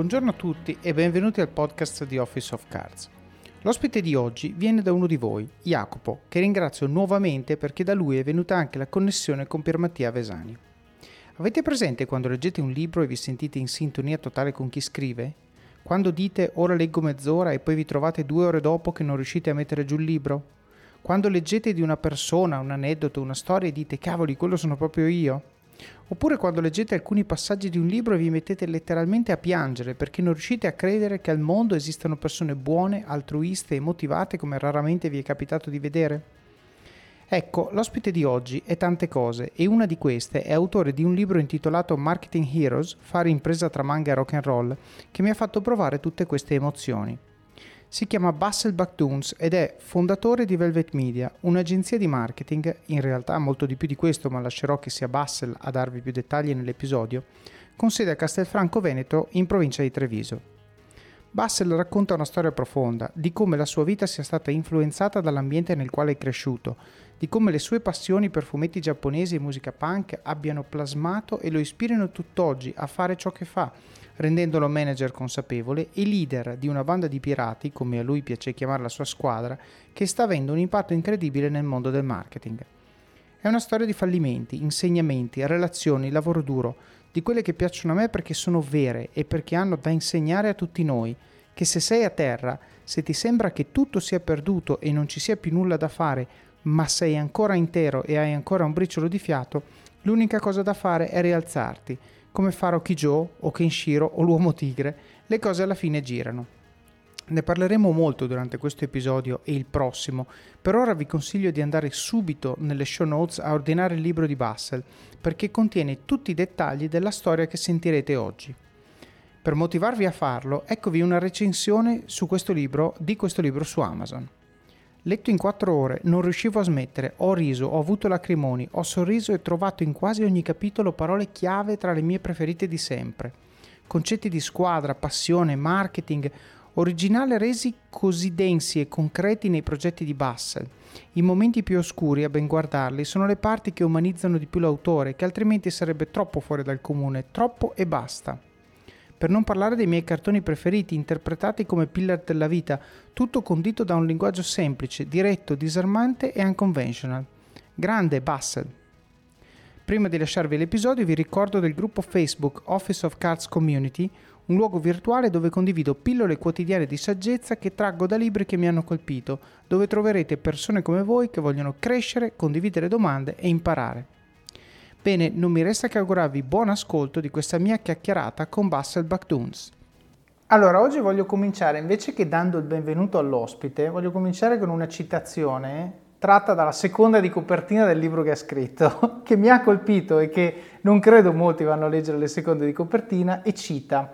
Buongiorno a tutti e benvenuti al podcast di Office of Cards. L'ospite di oggi viene da uno di voi, Jacopo, che ringrazio nuovamente perché da lui è venuta anche la connessione con Pier Mattia Vesani. Avete presente quando leggete un libro e vi sentite in sintonia totale con chi scrive? Quando dite ora leggo mezz'ora e poi vi trovate due ore dopo che non riuscite a mettere giù il libro? Quando leggete di una persona, un aneddoto, una storia e dite cavoli, quello sono proprio io? Oppure quando leggete alcuni passaggi di un libro e vi mettete letteralmente a piangere perché non riuscite a credere che al mondo esistano persone buone, altruiste e motivate come raramente vi è capitato di vedere? Ecco, l'ospite di oggi è tante cose e una di queste è autore di un libro intitolato Marketing Heroes, fare impresa tra manga e rock and roll, che mi ha fatto provare tutte queste emozioni. Si chiama Bassel Bactoons ed è fondatore di Velvet Media, un'agenzia di marketing, in realtà molto di più di questo, ma lascerò che sia Bassel a darvi più dettagli nell'episodio, con sede a Castelfranco Veneto in provincia di Treviso. Bassel racconta una storia profonda di come la sua vita sia stata influenzata dall'ambiente nel quale è cresciuto, di come le sue passioni per fumetti giapponesi e musica punk abbiano plasmato e lo ispirino tutt'oggi a fare ciò che fa, rendendolo manager consapevole e leader di una banda di pirati, come a lui piace chiamare la sua squadra, che sta avendo un impatto incredibile nel mondo del marketing. È una storia di fallimenti, insegnamenti, relazioni, lavoro duro, di quelle che piacciono a me perché sono vere e perché hanno da insegnare a tutti noi, che se sei a terra, se ti sembra che tutto sia perduto e non ci sia più nulla da fare, ma sei ancora intero e hai ancora un briciolo di fiato, l'unica cosa da fare è rialzarti, come Faro Kijo o Kenshiro o l'uomo tigre, le cose alla fine girano. Ne parleremo molto durante questo episodio e il prossimo. Per ora vi consiglio di andare subito nelle show notes a ordinare il libro di Bassel, perché contiene tutti i dettagli della storia che sentirete oggi. Per motivarvi a farlo, eccovi una recensione su questo libro, di questo libro su Amazon. Letto in quattro ore, non riuscivo a smettere, ho riso, ho avuto lacrimoni, ho sorriso e trovato in quasi ogni capitolo parole chiave tra le mie preferite di sempre. Concetti di squadra, passione, marketing, originale resi così densi e concreti nei progetti di Bassel. I momenti più oscuri, a ben guardarli, sono le parti che umanizzano di più l'autore, che altrimenti sarebbe troppo fuori dal comune, troppo e basta per non parlare dei miei cartoni preferiti, interpretati come pillar della vita, tutto condito da un linguaggio semplice, diretto, disarmante e unconventional. Grande Bassel. Prima di lasciarvi l'episodio vi ricordo del gruppo Facebook Office of Cards Community, un luogo virtuale dove condivido pillole quotidiane di saggezza che traggo da libri che mi hanno colpito, dove troverete persone come voi che vogliono crescere, condividere domande e imparare. Bene, non mi resta che augurarvi buon ascolto di questa mia chiacchierata con Bassel Bactoons. Allora, oggi voglio cominciare, invece che dando il benvenuto all'ospite, voglio cominciare con una citazione tratta dalla seconda di copertina del libro che ha scritto, che mi ha colpito e che non credo molti vanno a leggere le seconde di copertina, e cita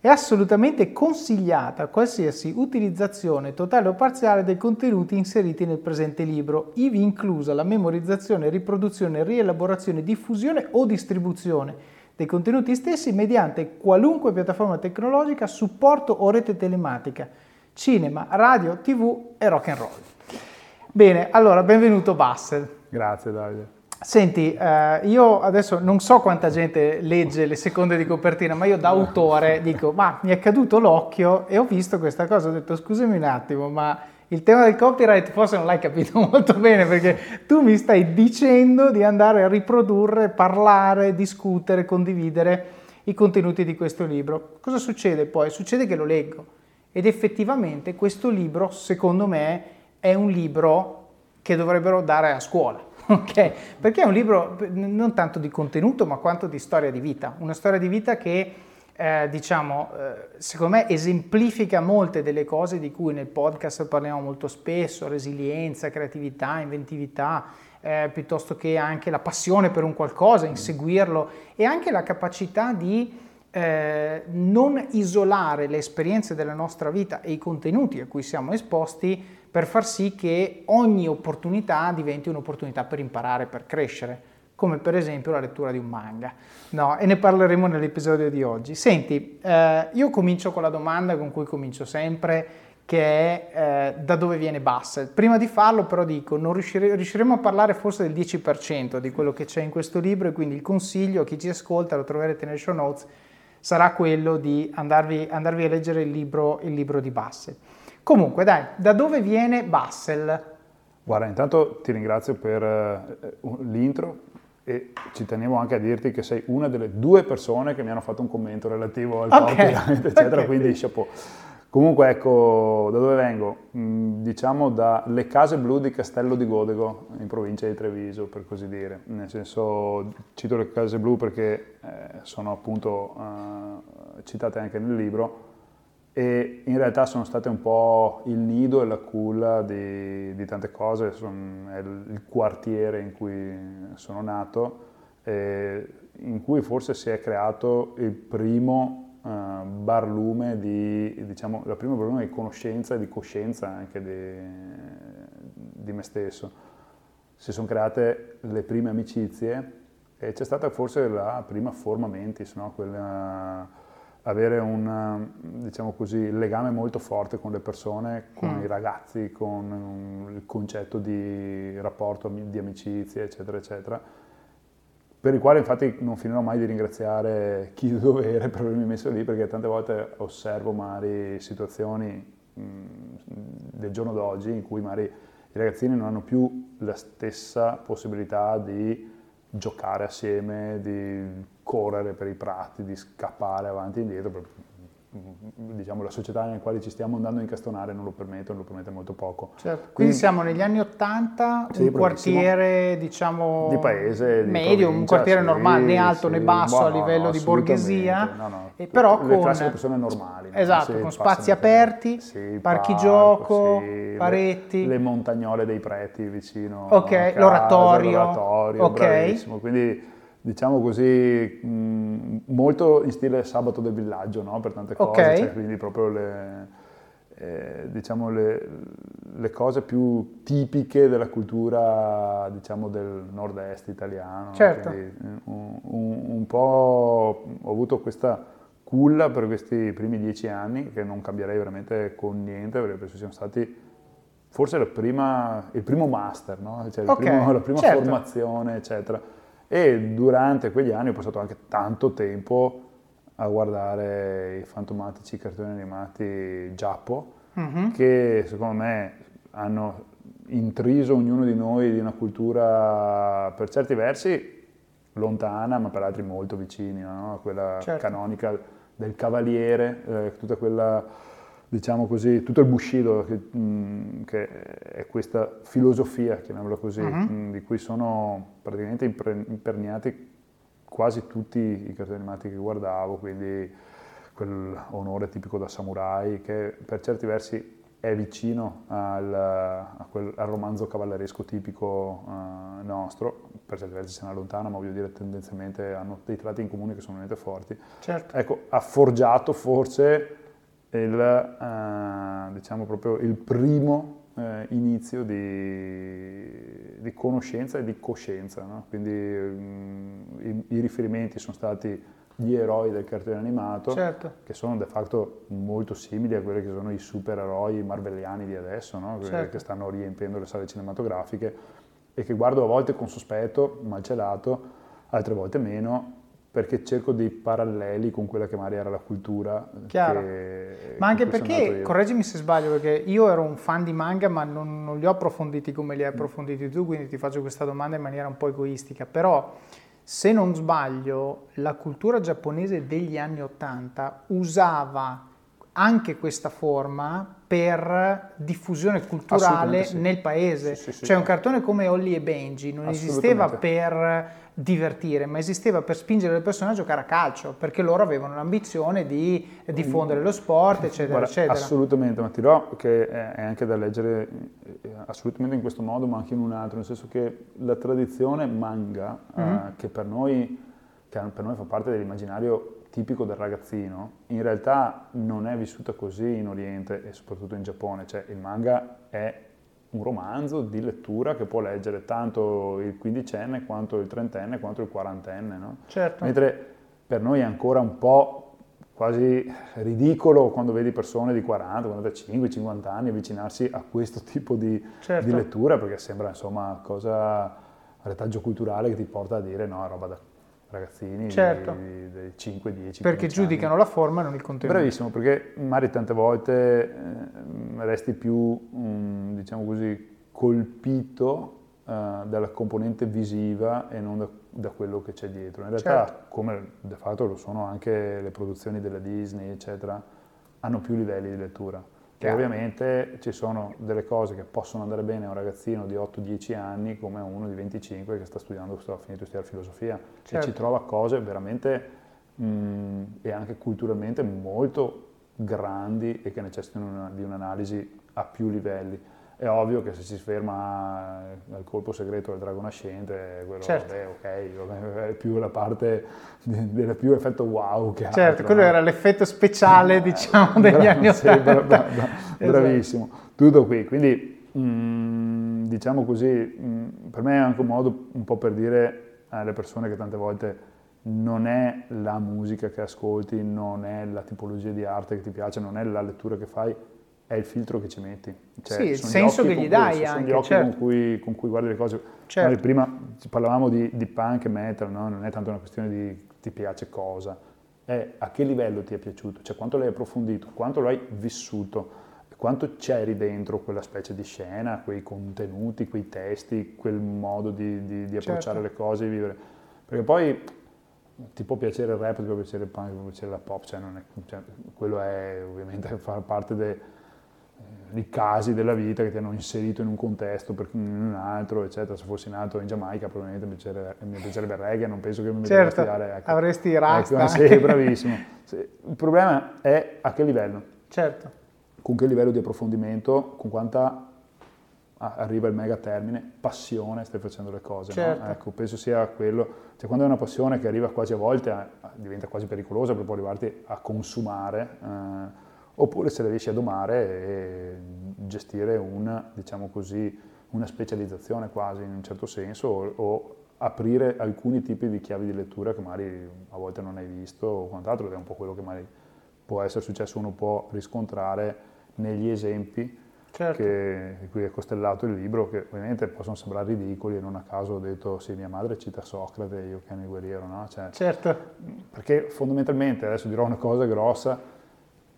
è assolutamente consigliata qualsiasi utilizzazione totale o parziale dei contenuti inseriti nel presente libro, ivi inclusa la memorizzazione, riproduzione, rielaborazione, diffusione o distribuzione dei contenuti stessi mediante qualunque piattaforma tecnologica, supporto o rete telematica, cinema, radio, tv e rock and roll. Bene, allora benvenuto Bassel. Grazie Davide. Senti, eh, io adesso non so quanta gente legge le seconde di copertina, ma io da autore dico, ma mi è caduto l'occhio e ho visto questa cosa, ho detto scusami un attimo, ma il tema del copyright forse non l'hai capito molto bene perché tu mi stai dicendo di andare a riprodurre, parlare, discutere, condividere i contenuti di questo libro. Cosa succede poi? Succede che lo leggo ed effettivamente questo libro, secondo me, è un libro che dovrebbero dare a scuola ok? Perché è un libro non tanto di contenuto ma quanto di storia di vita, una storia di vita che eh, diciamo, eh, secondo me esemplifica molte delle cose di cui nel podcast parliamo molto spesso, resilienza, creatività, inventività, eh, piuttosto che anche la passione per un qualcosa, inseguirlo e anche la capacità di eh, non isolare le esperienze della nostra vita e i contenuti a cui siamo esposti per far sì che ogni opportunità diventi un'opportunità per imparare, per crescere, come per esempio la lettura di un manga. No, e ne parleremo nell'episodio di oggi. Senti, eh, io comincio con la domanda con cui comincio sempre, che è eh, da dove viene Bassett. Prima di farlo però dico, non riuscire, riusciremo a parlare forse del 10% di quello che c'è in questo libro e quindi il consiglio a chi ci ascolta, lo troverete nelle show notes, sarà quello di andarvi, andarvi a leggere il libro, il libro di Bassel. Comunque, dai, da dove viene Bassel? Guarda, intanto ti ringrazio per uh, l'intro e ci tenevo anche a dirti che sei una delle due persone che mi hanno fatto un commento relativo al okay. podcast, eccetera, okay. quindi chapeau. Comunque ecco, da dove vengo? Mm, diciamo dalle case blu di Castello di Godego, in provincia di Treviso, per così dire. Nel senso, cito le case blu perché eh, sono appunto eh, citate anche nel libro e in realtà sono state un po' il nido e la culla di, di tante cose, sono, è il quartiere in cui sono nato, in cui forse si è creato il primo uh, barlume di, diciamo, la prima barlume di conoscenza e di coscienza anche di, di me stesso. Si sono create le prime amicizie e c'è stata forse la prima forma mentis, no? Quella, avere un diciamo così, legame molto forte con le persone, con mm. i ragazzi, con il concetto di rapporto, di amicizia, eccetera, eccetera per i quali infatti non finirò mai di ringraziare chi di dovere per avermi messo lì, perché tante volte osservo magari situazioni mh, del giorno d'oggi in cui magari i ragazzini non hanno più la stessa possibilità di giocare assieme, di correre per i prati, di scappare avanti e indietro, diciamo, la società nella quale ci stiamo andando a incastonare non lo permette, non lo permette molto poco. Certo. Quindi, Quindi, siamo negli anni Ottanta, sì, un quartiere diciamo di paese, di medio, un quartiere sì, normale, né alto sì, né basso a livello no, di borghesia, no, no, e però le con persone normali. Esatto, con spazi aperti, parchi parco, gioco, paretti. Le, le, montagnole dei preti vicino Ok, casa, l'oratorio. l'oratorio, ok. bravissimo. Quindi diciamo così, mh, molto in stile sabato del villaggio, no? per tante cose, okay. cioè, quindi proprio le, eh, diciamo le, le, cose più tipiche della cultura diciamo, del nord-est italiano. Certo. Quindi, un, un, un, po' ho avuto questa culla per questi primi dieci anni, che non cambierei veramente con niente, perché penso siano stati forse prima, il primo master, no? cioè okay. primo, la prima certo. formazione, eccetera e durante quegli anni ho passato anche tanto tempo a guardare i fantomatici cartoni animati Giappo, mm-hmm. che secondo me hanno intriso ognuno di noi di una cultura per certi versi lontana, ma per altri molto vicini, no? quella certo. canonica del cavaliere, eh, tutta quella diciamo così, tutto il Bushido, che, mh, mm, che è questa filosofia, chiamiamola così, uh-huh. mh, di cui sono praticamente imperniati quasi tutti i cartoni animati che guardavo, quindi quell'onore tipico da samurai che per certi versi è vicino al, quel, al romanzo cavalleresco tipico uh, nostro, per certi versi se ne allontana, ma voglio dire tendenzialmente hanno dei tratti in comune che sono veramente forti. Certo. Ecco, ha forgiato forse il, eh, diciamo proprio il primo eh, inizio di, di, conoscenza e di coscienza. No? Quindi mh, mm, i, i, riferimenti sono stati gli eroi del cartone animato, certo. che sono de facto molto simili a quelli che sono i supereroi marvelliani di adesso, no? certo. che stanno riempiendo le sale cinematografiche e che guardo a volte con sospetto, malcelato, altre volte meno, perché cerco dei paralleli con quella che magari era la cultura. Chiaro. Che, ma anche perché, correggimi se sbaglio, perché io ero un fan di manga ma non, non li ho approfonditi come li hai approfonditi tu, quindi ti faccio questa domanda in maniera un po' egoistica, però se non sbaglio la cultura giapponese degli anni Ottanta usava anche questa forma per diffusione culturale sì. nel paese. Sì, sì, cioè un cartone come Holly e Benji non esisteva per divertire, ma esisteva per spingere le persone a giocare a calcio, perché loro avevano l'ambizione di diffondere lo sport, eccetera, Guarda, eccetera. Assolutamente, ma ti dirò che è anche da leggere eh, assolutamente in questo modo, ma anche in un altro, nel senso che la tradizione manga, mm-hmm. eh, che, per noi, che per noi fa parte dell'immaginario tipico del ragazzino, in realtà non è vissuta così in Oriente e soprattutto in Giappone, cioè il manga è un romanzo di lettura che può leggere tanto il quindicenne quanto il trentenne quanto il quarantenne, no? Certo. Mentre per noi è ancora un po' quasi ridicolo quando vedi persone di 40, 45, 50 anni avvicinarsi a questo tipo di, certo. di lettura perché sembra insomma cosa retaggio culturale che ti porta a dire no, è roba da ragazzini certo. di, di 5, 10, Perché giudicano anni. la forma e non il contenuto. Bravissimo, perché magari tante volte eh, resti più, um, diciamo così, colpito uh, dalla componente visiva e non da, da, quello che c'è dietro. In realtà, certo. come de fatto lo sono anche le produzioni della Disney, eccetera, hanno più livelli di lettura. E ovviamente ci sono delle cose che possono andare bene a un ragazzino di 8-10 anni come a uno di 25 che sta studiando, sta finito di studiare filosofia certo. e ci certo. trova cose veramente mh, e anche culturalmente molto grandi e che necessitano una, di un'analisi a più livelli. È ovvio che se si ferma al colpo segreto del drago nascente, quello certo. vabbè, ok, è più la parte del più effetto wow che Certo, altro, quello no? era l'effetto speciale, diciamo, degli bra- anni 80. Sì, bra- bra- esatto. bravissimo. Tutto qui, quindi mh, mm, diciamo così, mh, mm, per me è anche un modo un po' per dire alle persone che tante volte non è la musica che ascolti, non è la tipologia di arte che ti piace, non è la lettura che fai, è il filtro che ci metti. Cioè, sì, il senso che gli dai cui, anche. Sono gli occhi certo. con, cui, con, cui, guardi le cose. Certo. Noi prima parlavamo di, di punk e metal, no? non è tanto una questione di ti piace cosa, è a che livello ti è piaciuto, cioè quanto l'hai approfondito, quanto lo hai vissuto, quanto c'eri dentro quella specie di scena, quei contenuti, quei testi, quel modo di, di, di approcciare certo. le cose, di vivere. Perché poi ti può piacere il rap, ti può piacere il punk, ti può piacere la pop, cioè è, cioè, quello è ovviamente fa parte de, di casi della vita che ti hanno inserito in un contesto, per, in un altro, eccetera. Se fossi nato in Giamaica probabilmente mi piacerebbe, mi piacerebbe il reggae, non penso che mi certo, studiare. Ecco. avresti ecco, rasta. Ecco, sì, bravissimo. Il problema è a che livello. Certo. Con che livello di approfondimento, con quanta arriva il mega termine, passione stai facendo le cose. Certo. No? Ecco, penso sia quello. Cioè, quando è una passione che arriva quasi a volte, a, diventa quasi pericolosa per poi arrivarti a consumare. Eh, oppure se le riesci a domare e gestire una, diciamo così, una specializzazione quasi in un certo senso o, o, aprire alcuni tipi di chiavi di lettura che magari a volte non hai visto o quant'altro ed è un po' quello che magari può essere successo, uno può riscontrare negli esempi certo. che, di cui è costellato il libro, che ovviamente possono sembrare ridicoli e non a caso ho detto sì, mia madre cita Socrate, io che ero guerriero, no? Cioè, certo. Perché fondamentalmente, adesso dirò una cosa grossa,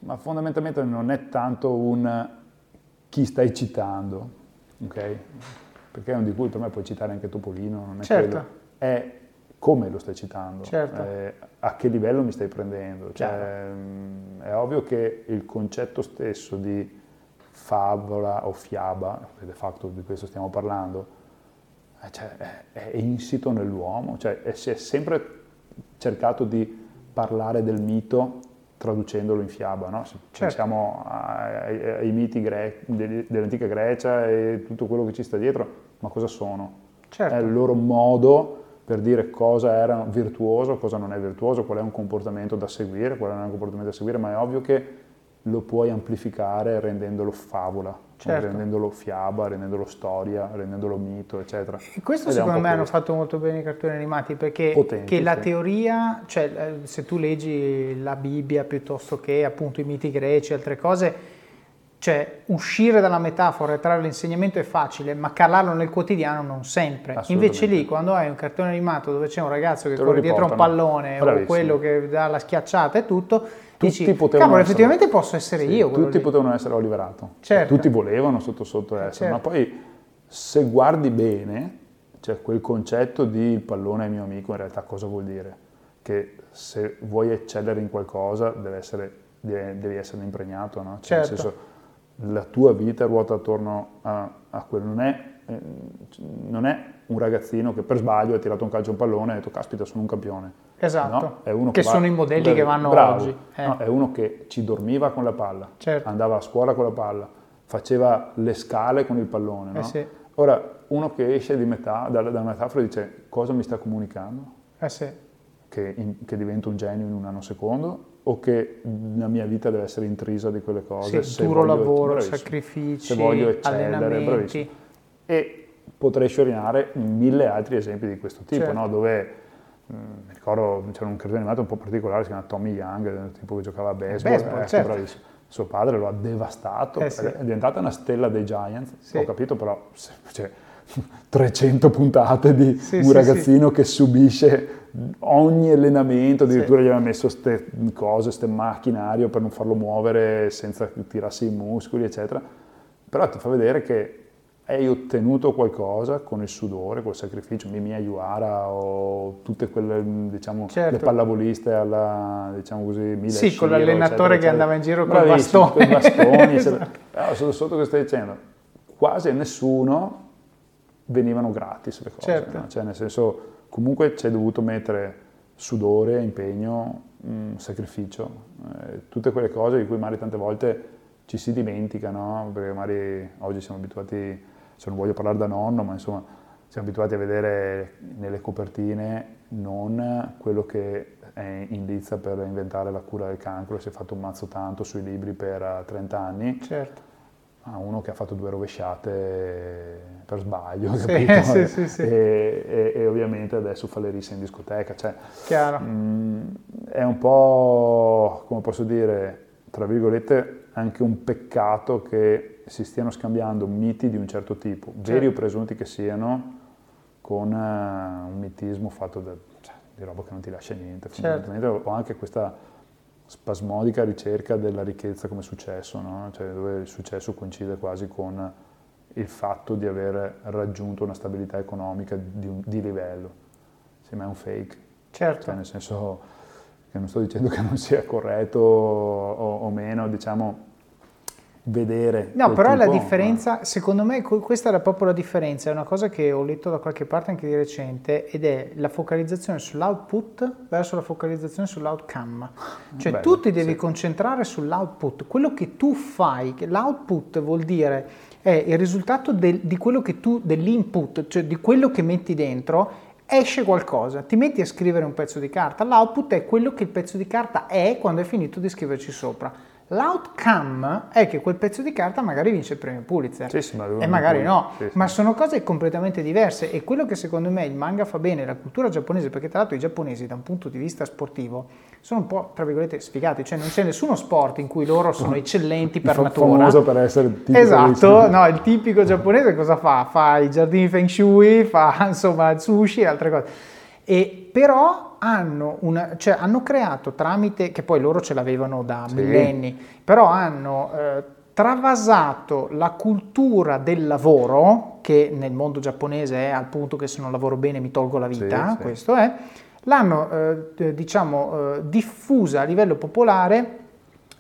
ma fondamentalmente non è tanto un chi stai citando, ok? Perché è un di cui per me puoi citare anche Topolino, non è certo. quello. È come lo stai citando, certo. eh, a che livello mi stai prendendo. Cioè, mh, è ovvio che il concetto stesso di favola o fiaba, de facto di questo stiamo parlando, eh, cioè, è, è, insito nell'uomo, cioè, è, si è sempre cercato di parlare del mito traducendolo in fiaba, no? Se certo. pensiamo ai, ai miti gre- dell'antica Grecia e tutto quello che ci sta dietro, ma cosa sono? Certo. È il loro modo per dire cosa era virtuoso, cosa non è virtuoso, qual è un comportamento da seguire, qual è un comportamento da seguire, ma è ovvio che lo puoi amplificare rendendolo favola, certo. rendendolo fiaba, rendendolo storia, rendendolo mito, eccetera. E questo Ed secondo me questo. hanno fatto molto bene i cartoni animati perché Potenti, la sì. teoria, cioè eh, se tu leggi la Bibbia piuttosto che appunto i miti greci e altre cose, cioè uscire dalla metafora e trarre l'insegnamento è facile, ma calarlo nel quotidiano non sempre. Invece lì quando hai un cartone animato dove c'è un ragazzo che corre dietro un pallone Bravissimo. o quello che dà la schiacciata e tutto, tutti dici, potevano cavolo, essere, effettivamente posso essere sì, io. Tutti lì. potevano essere Oliverato. Certo. Tutti volevano sotto sotto essere, certo. ma poi se guardi bene, cioè quel concetto di il pallone è mio amico in realtà cosa vuol dire? Che se vuoi eccellere in qualcosa deve essere, devi essere impregnato, no? Cioè, certo. Nel senso, la tua vita ruota attorno a, a quello, non è, eh, non è un ragazzino che per sbaglio ha tirato un calcio a un pallone e ha detto caspita sono un campione. Esatto, no? che, che va, sono i modelli beh, che vanno bravo, oggi. Eh. No, è uno che ci dormiva con la palla, certo. andava a scuola con la palla, faceva le scale con il pallone. Eh no? sì. Ora, uno che esce di metà, dalla, dalla metafora dice cosa mi sta comunicando? Eh sì. Che, in, che divento un genio in un nanosecondo o che la mia vita deve essere intrisa di quelle cose. Sì, duro lavoro, bravissimo. sacrifici, se voglio eccellere, bravissimo. E potrei sciorinare mille altri esempi di questo tipo, certo. no? dove mm, mi ricordo c'era un cartone animato un po' particolare, si chiama Tommy Young, tipo che giocava a baseball, baseball eh, certo. bravissimo. Suo padre lo ha devastato, eh sì. è diventata una stella dei Giants, sì. ho capito però, cioè, 300 puntate di sì, un ragazzino che subisce ogni allenamento, addirittura sì. gli aveva messo queste cose, queste macchinario per non farlo muovere senza che tirassi i muscoli, eccetera. Però ti fa vedere che hai ottenuto qualcosa con il sudore, col sacrificio, Mimi Ayuara o tutte quelle, diciamo, certo. le pallavoliste alla, diciamo così, Mila Sì, con l'allenatore eccetera, che andava in giro con i bastoni. Con i bastoni, esatto. Però sotto sotto che stai dicendo, quasi a nessuno venivano gratis le cose, certo. no? cioè nel senso comunque ci hai dovuto mettere sudore, impegno, mh, mm, sacrificio, eh, tutte quelle cose di cui magari tante volte ci si dimentica, no? perché magari oggi siamo abituati se non voglio parlare da nonno, ma insomma siamo abituati a vedere nelle copertine non quello che è in lizza per inventare la cura del cancro e si è fatto un mazzo tanto sui libri per 30 eh, anni, certo. ma uno che ha fatto due rovesciate per sbaglio, sì, capito? Sì, sì, sì. E, e, e, ovviamente adesso fa le risse in discoteca, cioè, mh, mm, è un po', come posso dire, tra virgolette, anche un peccato che si stiano scambiando miti di un certo tipo, certo. veri o presunti che siano, con uh, un mitismo fatto da, cioè, di roba che non ti lascia niente, certo. o anche questa spasmodica ricerca della ricchezza come successo, no? cioè, dove il successo coincide quasi con il fatto di aver raggiunto una stabilità economica di, un, di livello. Ma è un fake. Certo. Cioè, nel senso che non sto dicendo che non sia corretto o, o meno, diciamo, vedere. No, però tipo, la differenza, ma... secondo me questa era proprio la differenza, è una cosa che ho letto da qualche parte anche di recente ed è la focalizzazione sull'output verso la focalizzazione sull'outcome. Cioè Bello, tu ti devi sì. concentrare sull'output, quello che tu fai, l'output vuol dire è il risultato del, di quello che tu, dell'input, cioè di quello che metti dentro esce qualcosa, ti metti a scrivere un pezzo di carta, l'output è quello che il pezzo di carta è quando hai finito di scriverci sopra L'outcome è che quel pezzo di carta magari vince il premio Pulitzer sì, sì, e magari no, sì, ma sono cose completamente diverse e quello che secondo me il manga fa bene, la cultura giapponese, perché tra l'altro i giapponesi da un punto di vista sportivo sono un po' tra virgolette sfigati, cioè non c'è nessuno sport in cui loro sono eccellenti per F- natura. famoso per essere tipico Esatto, no, il tipico giapponese cosa fa? Fa i giardini feng shui, fa insomma sushi e altre cose. E però hanno, una, cioè hanno creato tramite, che poi loro ce l'avevano da sì. millenni, però hanno eh, travasato la cultura del lavoro, che nel mondo giapponese è al punto che se non lavoro bene mi tolgo la vita, sì, questo è, l'hanno eh, diciamo eh, diffusa a livello popolare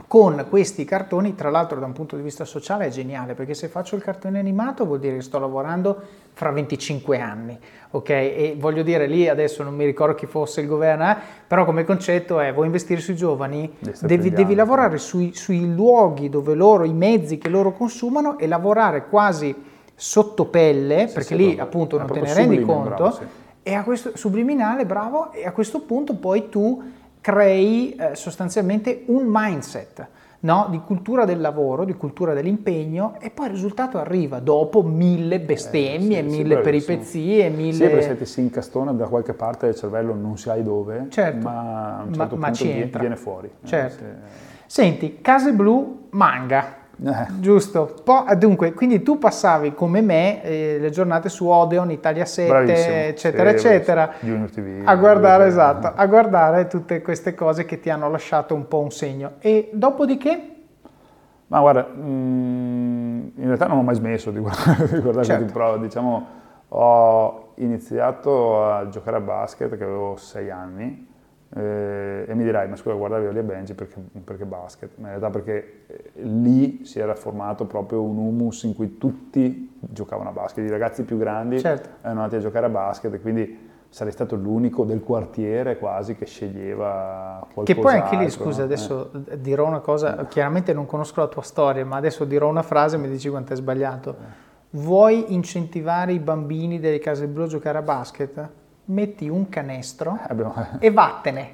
con questi cartoni, tra l'altro da un punto di vista sociale è geniale, perché se faccio il cartone animato vuol dire che sto lavorando fra 25 anni, ok? E voglio dire, lì adesso non mi ricordo chi fosse il governo, eh? però come concetto è, vuoi investire sui giovani, devi, devi, lavorare sui, sui luoghi dove loro, i mezzi che loro consumano e lavorare quasi sotto pelle, sì, perché sì, lì appunto non te ne rendi conto, bravo, sì. e a questo, subliminale, bravo, e a questo punto poi tu crei eh, sostanzialmente un mindset no? di cultura del lavoro, di cultura dell'impegno e poi il risultato arriva dopo mille bestemmie, eh, sì, mille sì, peripezie, mille... Sì, perché se ti si incastona da qualche parte del cervello non sai dove, certo, ma a un certo ma, punto ma viene fuori. Eh, certo. Eh, Senti, Case Blu manga, eh. Giusto. Po- dunque, quindi tu passavi come me eh, le giornate su Odeon, Italia 7, bravissimo. eccetera, sì, eccetera, TV, a guardare, esatto, a guardare tutte queste cose che ti hanno lasciato un po' un segno. E dopodiché? Ma guarda, mh, mm, in realtà non ho mai smesso di guardare, di guardare certo. pro. Diciamo, ho iniziato a giocare a basket che avevo sei anni eh, e mi dirai, ma scusa, guardavi Oli e Benji perché, perché, basket? Ma in realtà perché eh, lì si era formato proprio un humus in cui tutti giocavano a basket, i ragazzi più grandi certo. erano andati a giocare a basket e quindi sarei stato l'unico del quartiere quasi che sceglieva qualcosa. Che poi anche lì, scusa, no? adesso eh. dirò una cosa, chiaramente non conosco la tua storia, ma adesso dirò una frase e mi dici quanto è sbagliato. Eh. Vuoi incentivare i bambini delle case blu a giocare a basket? Metti un canestro Abbiamo... e vattene.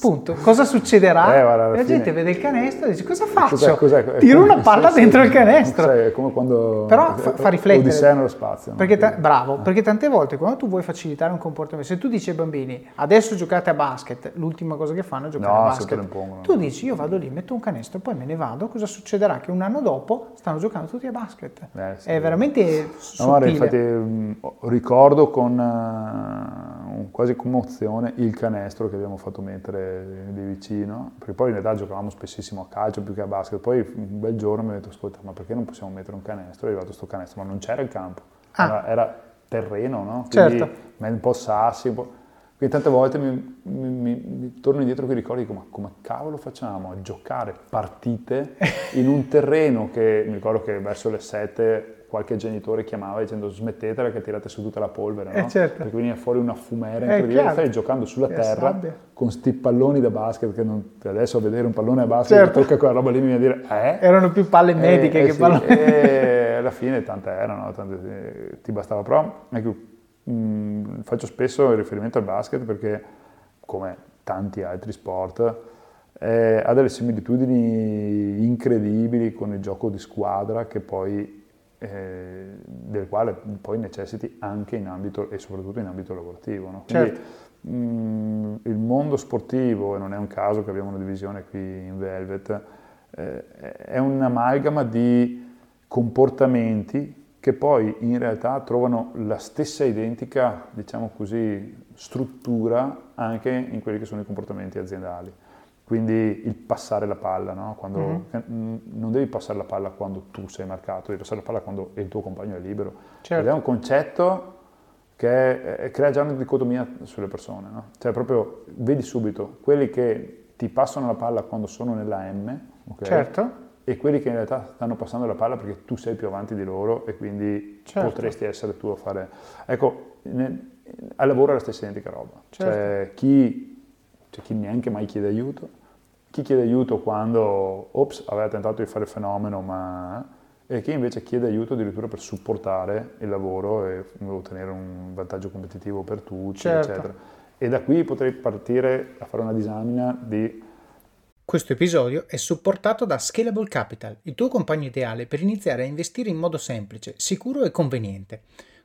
Punto. Cosa succederà? Eh, guarda, la fine... gente vede il canestro e dice cosa faccio? Cos'è, cos'è? Tiro una palla dentro il canestro. Cioè, è come quando Però fa, fa riflettere. Odissea nello spazio. Perché ta- bravo, eh. perché tante volte quando tu vuoi facilitare un comportamento, se tu dici ai bambini adesso giocate a basket, l'ultima cosa che fanno è giocare no, a basket. Tu dici io vado lì, metto un canestro, poi me ne vado, cosa succederà? Che un anno dopo stanno giocando tutti a basket. Eh, sì, è veramente no. Guarda, infatti ricordo con uh, quasi commozione il canestro che abbiamo fatto mettere di vicino, perché poi in realtà giocavamo spessissimo a calcio più che a basket, poi un bel giorno mi ho detto ascolta ma perché non possiamo mettere un canestro? È arrivato questo canestro, ma non c'era il campo, ah. era, era, terreno, no? Quindi certo. un po' sassi, un po'... Quindi tante volte mi, mi, mi, mi torno indietro con i ricordi dico, ma come cavolo facciamo a giocare partite in un terreno che mi ricordo che verso le 7 qualche genitore chiamava dicendo smettetela che tirate su tutta la polvere, eh, no? certo. Perché veniva fuori una fumera incredibile, stai giocando sulla terra sabbia. con sti palloni da basket che non, adesso a vedere un pallone a basket certo. tocca quella roba lì mi viene a dire eh? Erano più palle mediche eh, che eh, sì, palloni. E alla fine tante erano, tante, ti bastava però, ecco, mh, mm, faccio spesso riferimento al basket perché come tanti altri sport eh, ha delle similitudini incredibili con il gioco di squadra che poi eh, del quale poi necessiti anche in ambito e soprattutto in ambito lavorativo. No? Quindi certo. mh, mm, il mondo sportivo, e non è un caso che abbiamo una divisione qui in Velvet, eh, è un'amalgama di comportamenti che poi in realtà trovano la stessa identica, diciamo così, struttura anche in quelli che sono i comportamenti aziendali. Quindi il passare la palla, no? quando, mm-hmm. non devi passare la palla quando tu sei marcato, devi passare la palla quando il tuo compagno è libero. Certo. Ed è un concetto che è, crea già una dicotomia sulle persone. No? Cioè proprio vedi subito quelli che ti passano la palla quando sono nella M, okay? certo. e quelli che in realtà stanno passando la palla perché tu sei più avanti di loro e quindi certo. potresti essere tu a fare... Ecco, nel, al lavoro è la stessa identica roba. Certo. Cioè, chi, c'è chi neanche mai chiede aiuto, chi chiede aiuto quando, ops, aveva tentato di fare il fenomeno, ma... e chi invece chiede aiuto addirittura per supportare il lavoro e ottenere un vantaggio competitivo per tutti, certo. eccetera. E da qui potrei partire a fare una disamina di... Questo episodio è supportato da Scalable Capital, il tuo compagno ideale per iniziare a investire in modo semplice, sicuro e conveniente.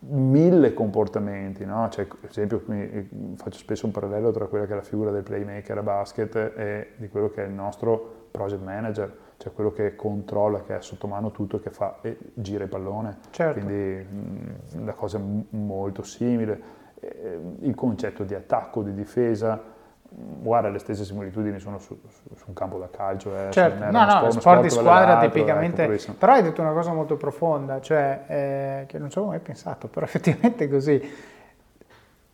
mille comportamenti, no? cioè, ad esempio faccio spesso un parallelo tra quella che è la figura del playmaker a basket e di quello che è il nostro project manager, cioè quello che controlla, che è sotto mano tutto, che fa e gira il pallone, certo. quindi mh, la cosa è molto simile. Il concetto di attacco, di difesa, guarda le stesse similitudini sono su, su, su un campo da calcio eh, certo, no no sport, sport di squadra tipicamente ecco, però hai detto una cosa molto profonda cioè eh, che non ci avevo mai pensato però effettivamente è così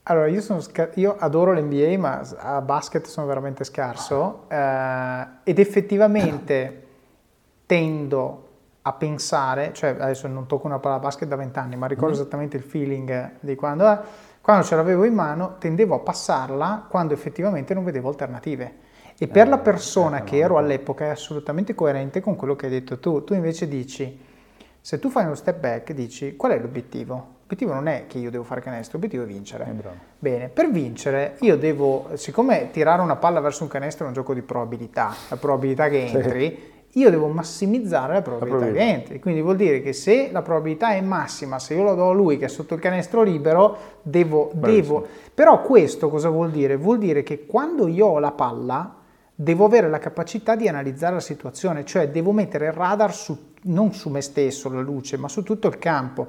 allora io, sono, io adoro l'NBA ma a basket sono veramente scarso eh, ed effettivamente tendo a pensare cioè adesso non tocco una palla basket da vent'anni ma ricordo mm. esattamente il feeling di quando eh, quando ce l'avevo in mano tendevo a passarla quando effettivamente non vedevo alternative. E per la eh, persona che ero all'epoca è assolutamente coerente con quello che hai detto tu. Tu invece dici, se tu fai uno step back, dici qual è l'obiettivo? L'obiettivo non è che io devo fare canestro, l'obiettivo è vincere. Eh, Bene, per vincere io devo, siccome tirare una palla verso un canestro è un gioco di probabilità, la probabilità che entri, sì io devo massimizzare la probabilità, la probabilità, che entri. Quindi vuol dire che se la probabilità è massima, se io lo do a lui che è sotto il canestro libero, devo, devo... Però questo cosa vuol dire? Vuol dire che quando io ho la palla, devo avere la capacità di analizzare la situazione, cioè devo mettere il radar su, non su me stesso, la luce, ma su tutto il campo.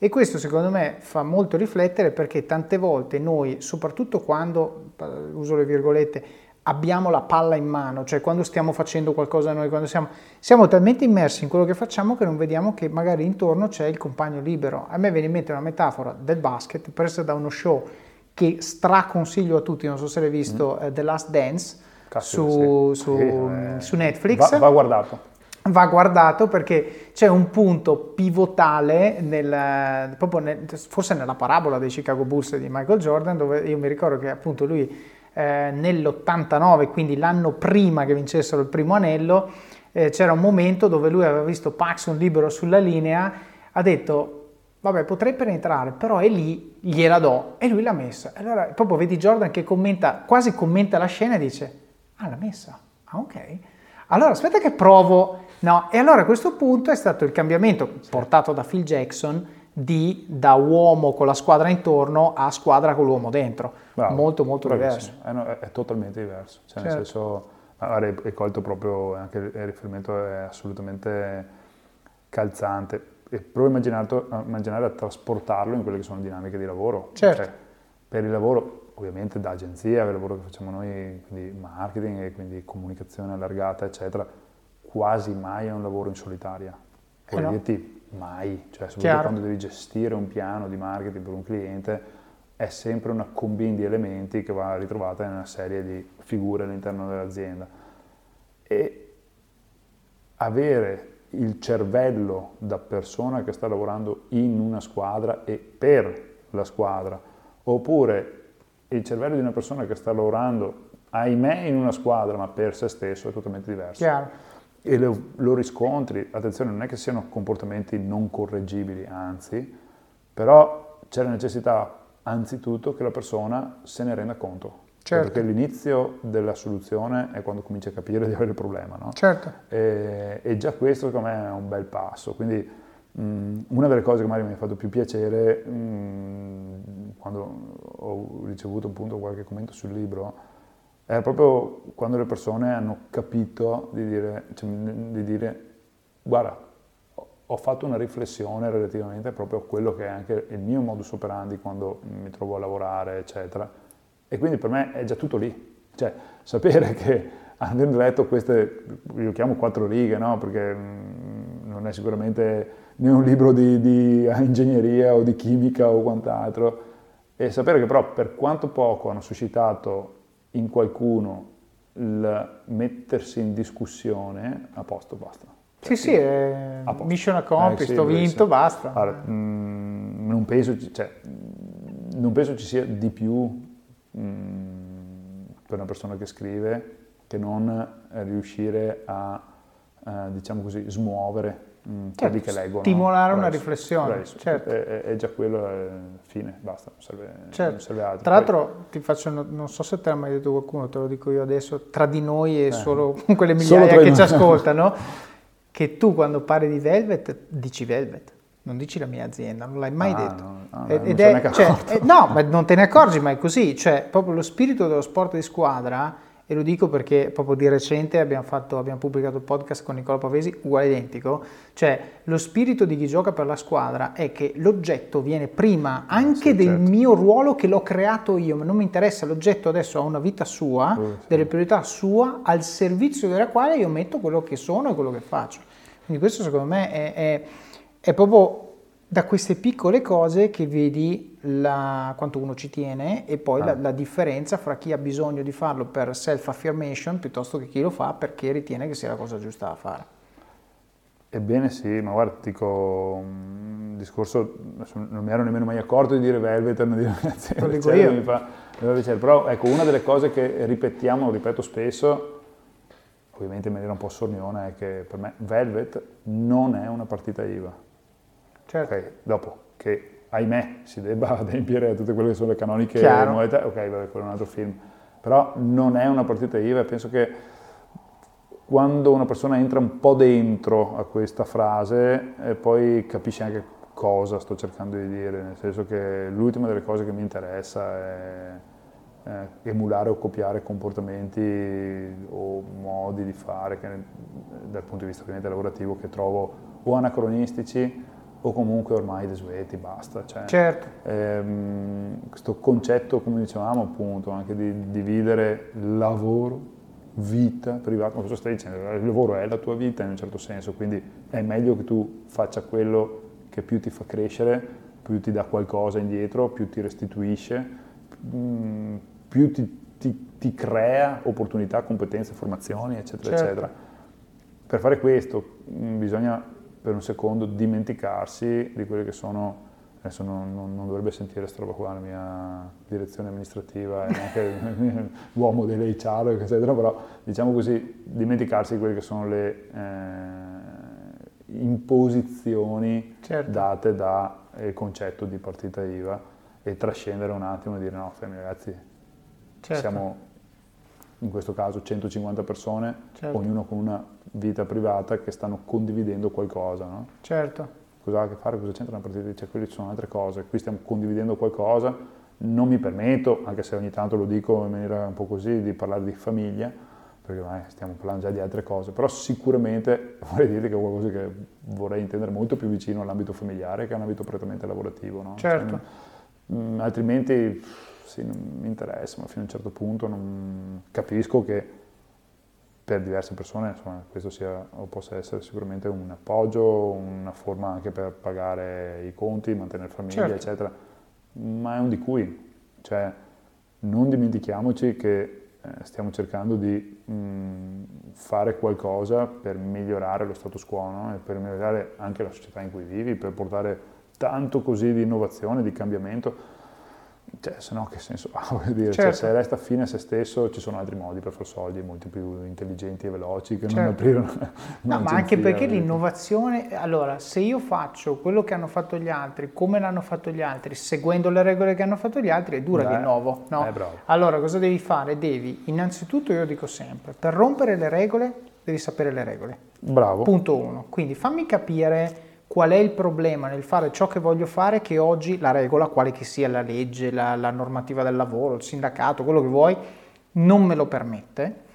E questo secondo me fa molto riflettere perché tante volte noi, soprattutto quando, uso le virgolette, abbiamo la palla in mano, cioè quando stiamo facendo qualcosa noi, quando siamo, siamo talmente immersi in quello che facciamo che non vediamo che magari intorno c'è il compagno libero. A me viene in mente una metafora del basket presa da uno show che straconsiglio a tutti, non so se l'hai visto, mm. uh, The Last Dance Caspita, su, sì. su, eh, su, Netflix. Va, va guardato va guardato perché c'è un punto pivotale nel, proprio nel, forse nella parabola dei Chicago Bulls di Michael Jordan dove io mi ricordo che appunto lui eh, nell'89, quindi l'anno prima che vincessero il primo anello, eh, c'era un momento dove lui aveva visto Paxson libero sulla linea, ha detto vabbè potrei penetrare, però è lì, gliela do, e lui l'ha messa. Allora proprio vedi Jordan che commenta, quasi commenta la scena e dice, ah l'ha messa, ah ok. Allora aspetta che provo, no, e allora a questo punto è stato il cambiamento portato da Phil Jackson, di da uomo con la squadra intorno a squadra con l'uomo dentro. Bravo, molto molto diverso. È, no, è, è, totalmente diverso. Cioè, certo. nel senso, hai colto proprio anche il riferimento è assolutamente calzante. E provo a immaginare a trasportarlo in quelle che sono dinamiche di lavoro. Certo. Cioè, per il lavoro, ovviamente da agenzia, per il lavoro che facciamo noi, quindi marketing e quindi comunicazione allargata, eccetera, quasi mai è un lavoro in solitaria. Vuol eh no. dirti mai, cioè soprattutto Chiaro. quando devi gestire un piano di marketing per un cliente, è sempre una combina di elementi che va ritrovata in una serie di figure all'interno dell'azienda. E avere il cervello da persona che sta lavorando in una squadra e per la squadra, oppure il cervello di una persona che sta lavorando, ahimè, in una squadra ma per se stesso è totalmente diverso. Chiaro e lo, lo, riscontri, attenzione, non è che siano comportamenti non correggibili, anzi, però c'è la necessità anzitutto che la persona se ne renda conto. Certo. Perché l'inizio della soluzione è quando cominci a capire di avere il problema, no? Certo. E, e, già questo secondo me è un bel passo. Quindi mh, una delle cose che magari mi ha fatto più piacere mh, quando ho ricevuto appunto qualche commento sul libro è proprio quando le persone hanno capito di dire, cioè, di dire guarda, ho fatto una riflessione relativamente proprio a quello che è anche il mio modus operandi quando mi trovo a lavorare, eccetera. E quindi per me è già tutto lì. Cioè, sapere che avendo letto queste, io chiamo quattro righe, no? Perché mm, non è sicuramente né un libro di, di ingegneria o di chimica o quant'altro, e sapere che però per quanto poco hanno suscitato in qualcuno il mettersi in discussione, a posto, basta. Sì, sì, è mission accomplished, eh, sì, ho vinto, sì. basta. Allora, mh, mm, non, penso, cioè, non, penso, ci sia di più mh, mm, per una persona che scrive che non riuscire a, eh, diciamo così, smuovere Mm, certo, che leggono. Stimolare una riflessione. Certo. È, è, già quello, è fine, basta, non serve, certo. non serve altro. Tra l'altro ti faccio, non so se te l'ha mai detto qualcuno, te lo dico io adesso, tra di noi e eh. solo quelle migliaia che ci ascoltano, che tu quando parli di Velvet dici Velvet. Non dici la mia azienda, non l'hai mai ah, detto. No, no, Ed è, cioè, eh, no, ma non te ne accorgi, ma è così. Cioè, proprio lo spirito dello sport di squadra e lo dico perché proprio di recente abbiamo, fatto, abbiamo pubblicato il podcast con Nicola Pavesi, uguale identico, cioè lo spirito di chi gioca per la squadra è che l'oggetto viene prima anche sì, del certo. mio ruolo che l'ho creato io, ma non mi interessa, l'oggetto adesso ha una vita sua, uh, sì. delle priorità sua, al servizio della quale io metto quello che sono e quello che faccio. Quindi questo secondo me è, è, è proprio da queste piccole cose che vedi la, quanto uno ci tiene e poi ah. la, la, differenza fra chi ha bisogno di farlo per self-affirmation piuttosto che chi lo fa perché ritiene che sia la cosa giusta da fare. Ebbene sì, ma guarda, dico un discorso, non mi ero nemmeno mai accorto di dire Velvet, non dire Lo dico io. Mi fa, mi fa però ecco, una delle cose che ripetiamo, lo ripeto spesso, ovviamente in maniera un po' sorniona, è che per me Velvet non è una partita IVA Certo. Okay, dopo che, ahimè, si debba adempiere a tutte quelle che sono le canoniche modalità, ok, vabbè, quello è un altro film. Però non è una partita IVA penso che quando una persona entra un po' dentro a questa frase e poi capisce anche cosa sto cercando di dire, nel senso che l'ultima delle cose che mi interessa è eh, emulare o copiare comportamenti o modi di fare che, dal punto di vista lavorativo che trovo o anacronistici o comunque ormai desueti, basta. Cioè, certo. Ehm, questo concetto, come dicevamo appunto, anche di dividere lavoro, vita privata, ma cosa stai dicendo? Il lavoro è la tua vita in un certo senso, quindi è meglio che tu faccia quello che più ti fa crescere, più ti dà qualcosa indietro, più ti restituisce, mm, più ti, ti, ti crea opportunità, competenze, formazioni, eccetera, certo. eccetera. Per fare questo mm, bisogna per un secondo dimenticarsi di quelle che sono adesso non, non, non, dovrebbe sentire questa roba qua la mia direzione amministrativa e neanche l'uomo dell'HR, eccetera, però diciamo così, dimenticarsi di quelle che sono le eh, imposizioni certo. date dal eh, concetto di partita IVA e trascendere un attimo e dire no, fermi ragazzi, certo. siamo in questo caso 150 persone, certo. ognuno con una vita privata che stanno condividendo qualcosa, no? Certo cosa ha a che fare, cosa c'entra una partita, cioè quelle sono altre cose, qui stiamo condividendo qualcosa, non mi permetto, anche se ogni tanto lo dico in maniera un po' così, di parlare di famiglia, perché vai, stiamo parlando già di altre cose, però sicuramente vorrei dire che è qualcosa che vorrei intendere molto più vicino all'ambito familiare che all'ambito prettamente lavorativo. No? Certo. Cioè, mh, altrimenti sì, non mi interessa, ma fino a un certo punto non capisco che per diverse persone insomma, questo sia o possa essere sicuramente un appoggio, una forma anche per pagare i conti, mantenere famiglia, certo. eccetera, ma è un di cui, cioè non dimentichiamoci che eh, stiamo cercando di mh, fare qualcosa per migliorare lo status quo no? e per migliorare anche la società in cui vivi, per portare tanto così di innovazione, di cambiamento cioè, se no che senso ha? Voglio dire, cioè, certo. cioè, se resta fine a se stesso ci sono altri modi per fare soldi molto più intelligenti e veloci che certo. non aprire una, una No, ma anche perché l'innovazione, allora, se io faccio quello che hanno fatto gli altri, come l'hanno fatto gli altri, seguendo le regole che hanno fatto gli altri, è dura Beh, di nuovo, no? Eh, allora, cosa devi fare? Devi, innanzitutto io dico sempre, per rompere le regole devi sapere le regole. Bravo. Punto uno. Quindi fammi capire qual è il problema nel fare ciò che voglio fare che oggi la regola, quale che sia la legge, la, la normativa del lavoro, il sindacato, quello che vuoi, non me lo permette.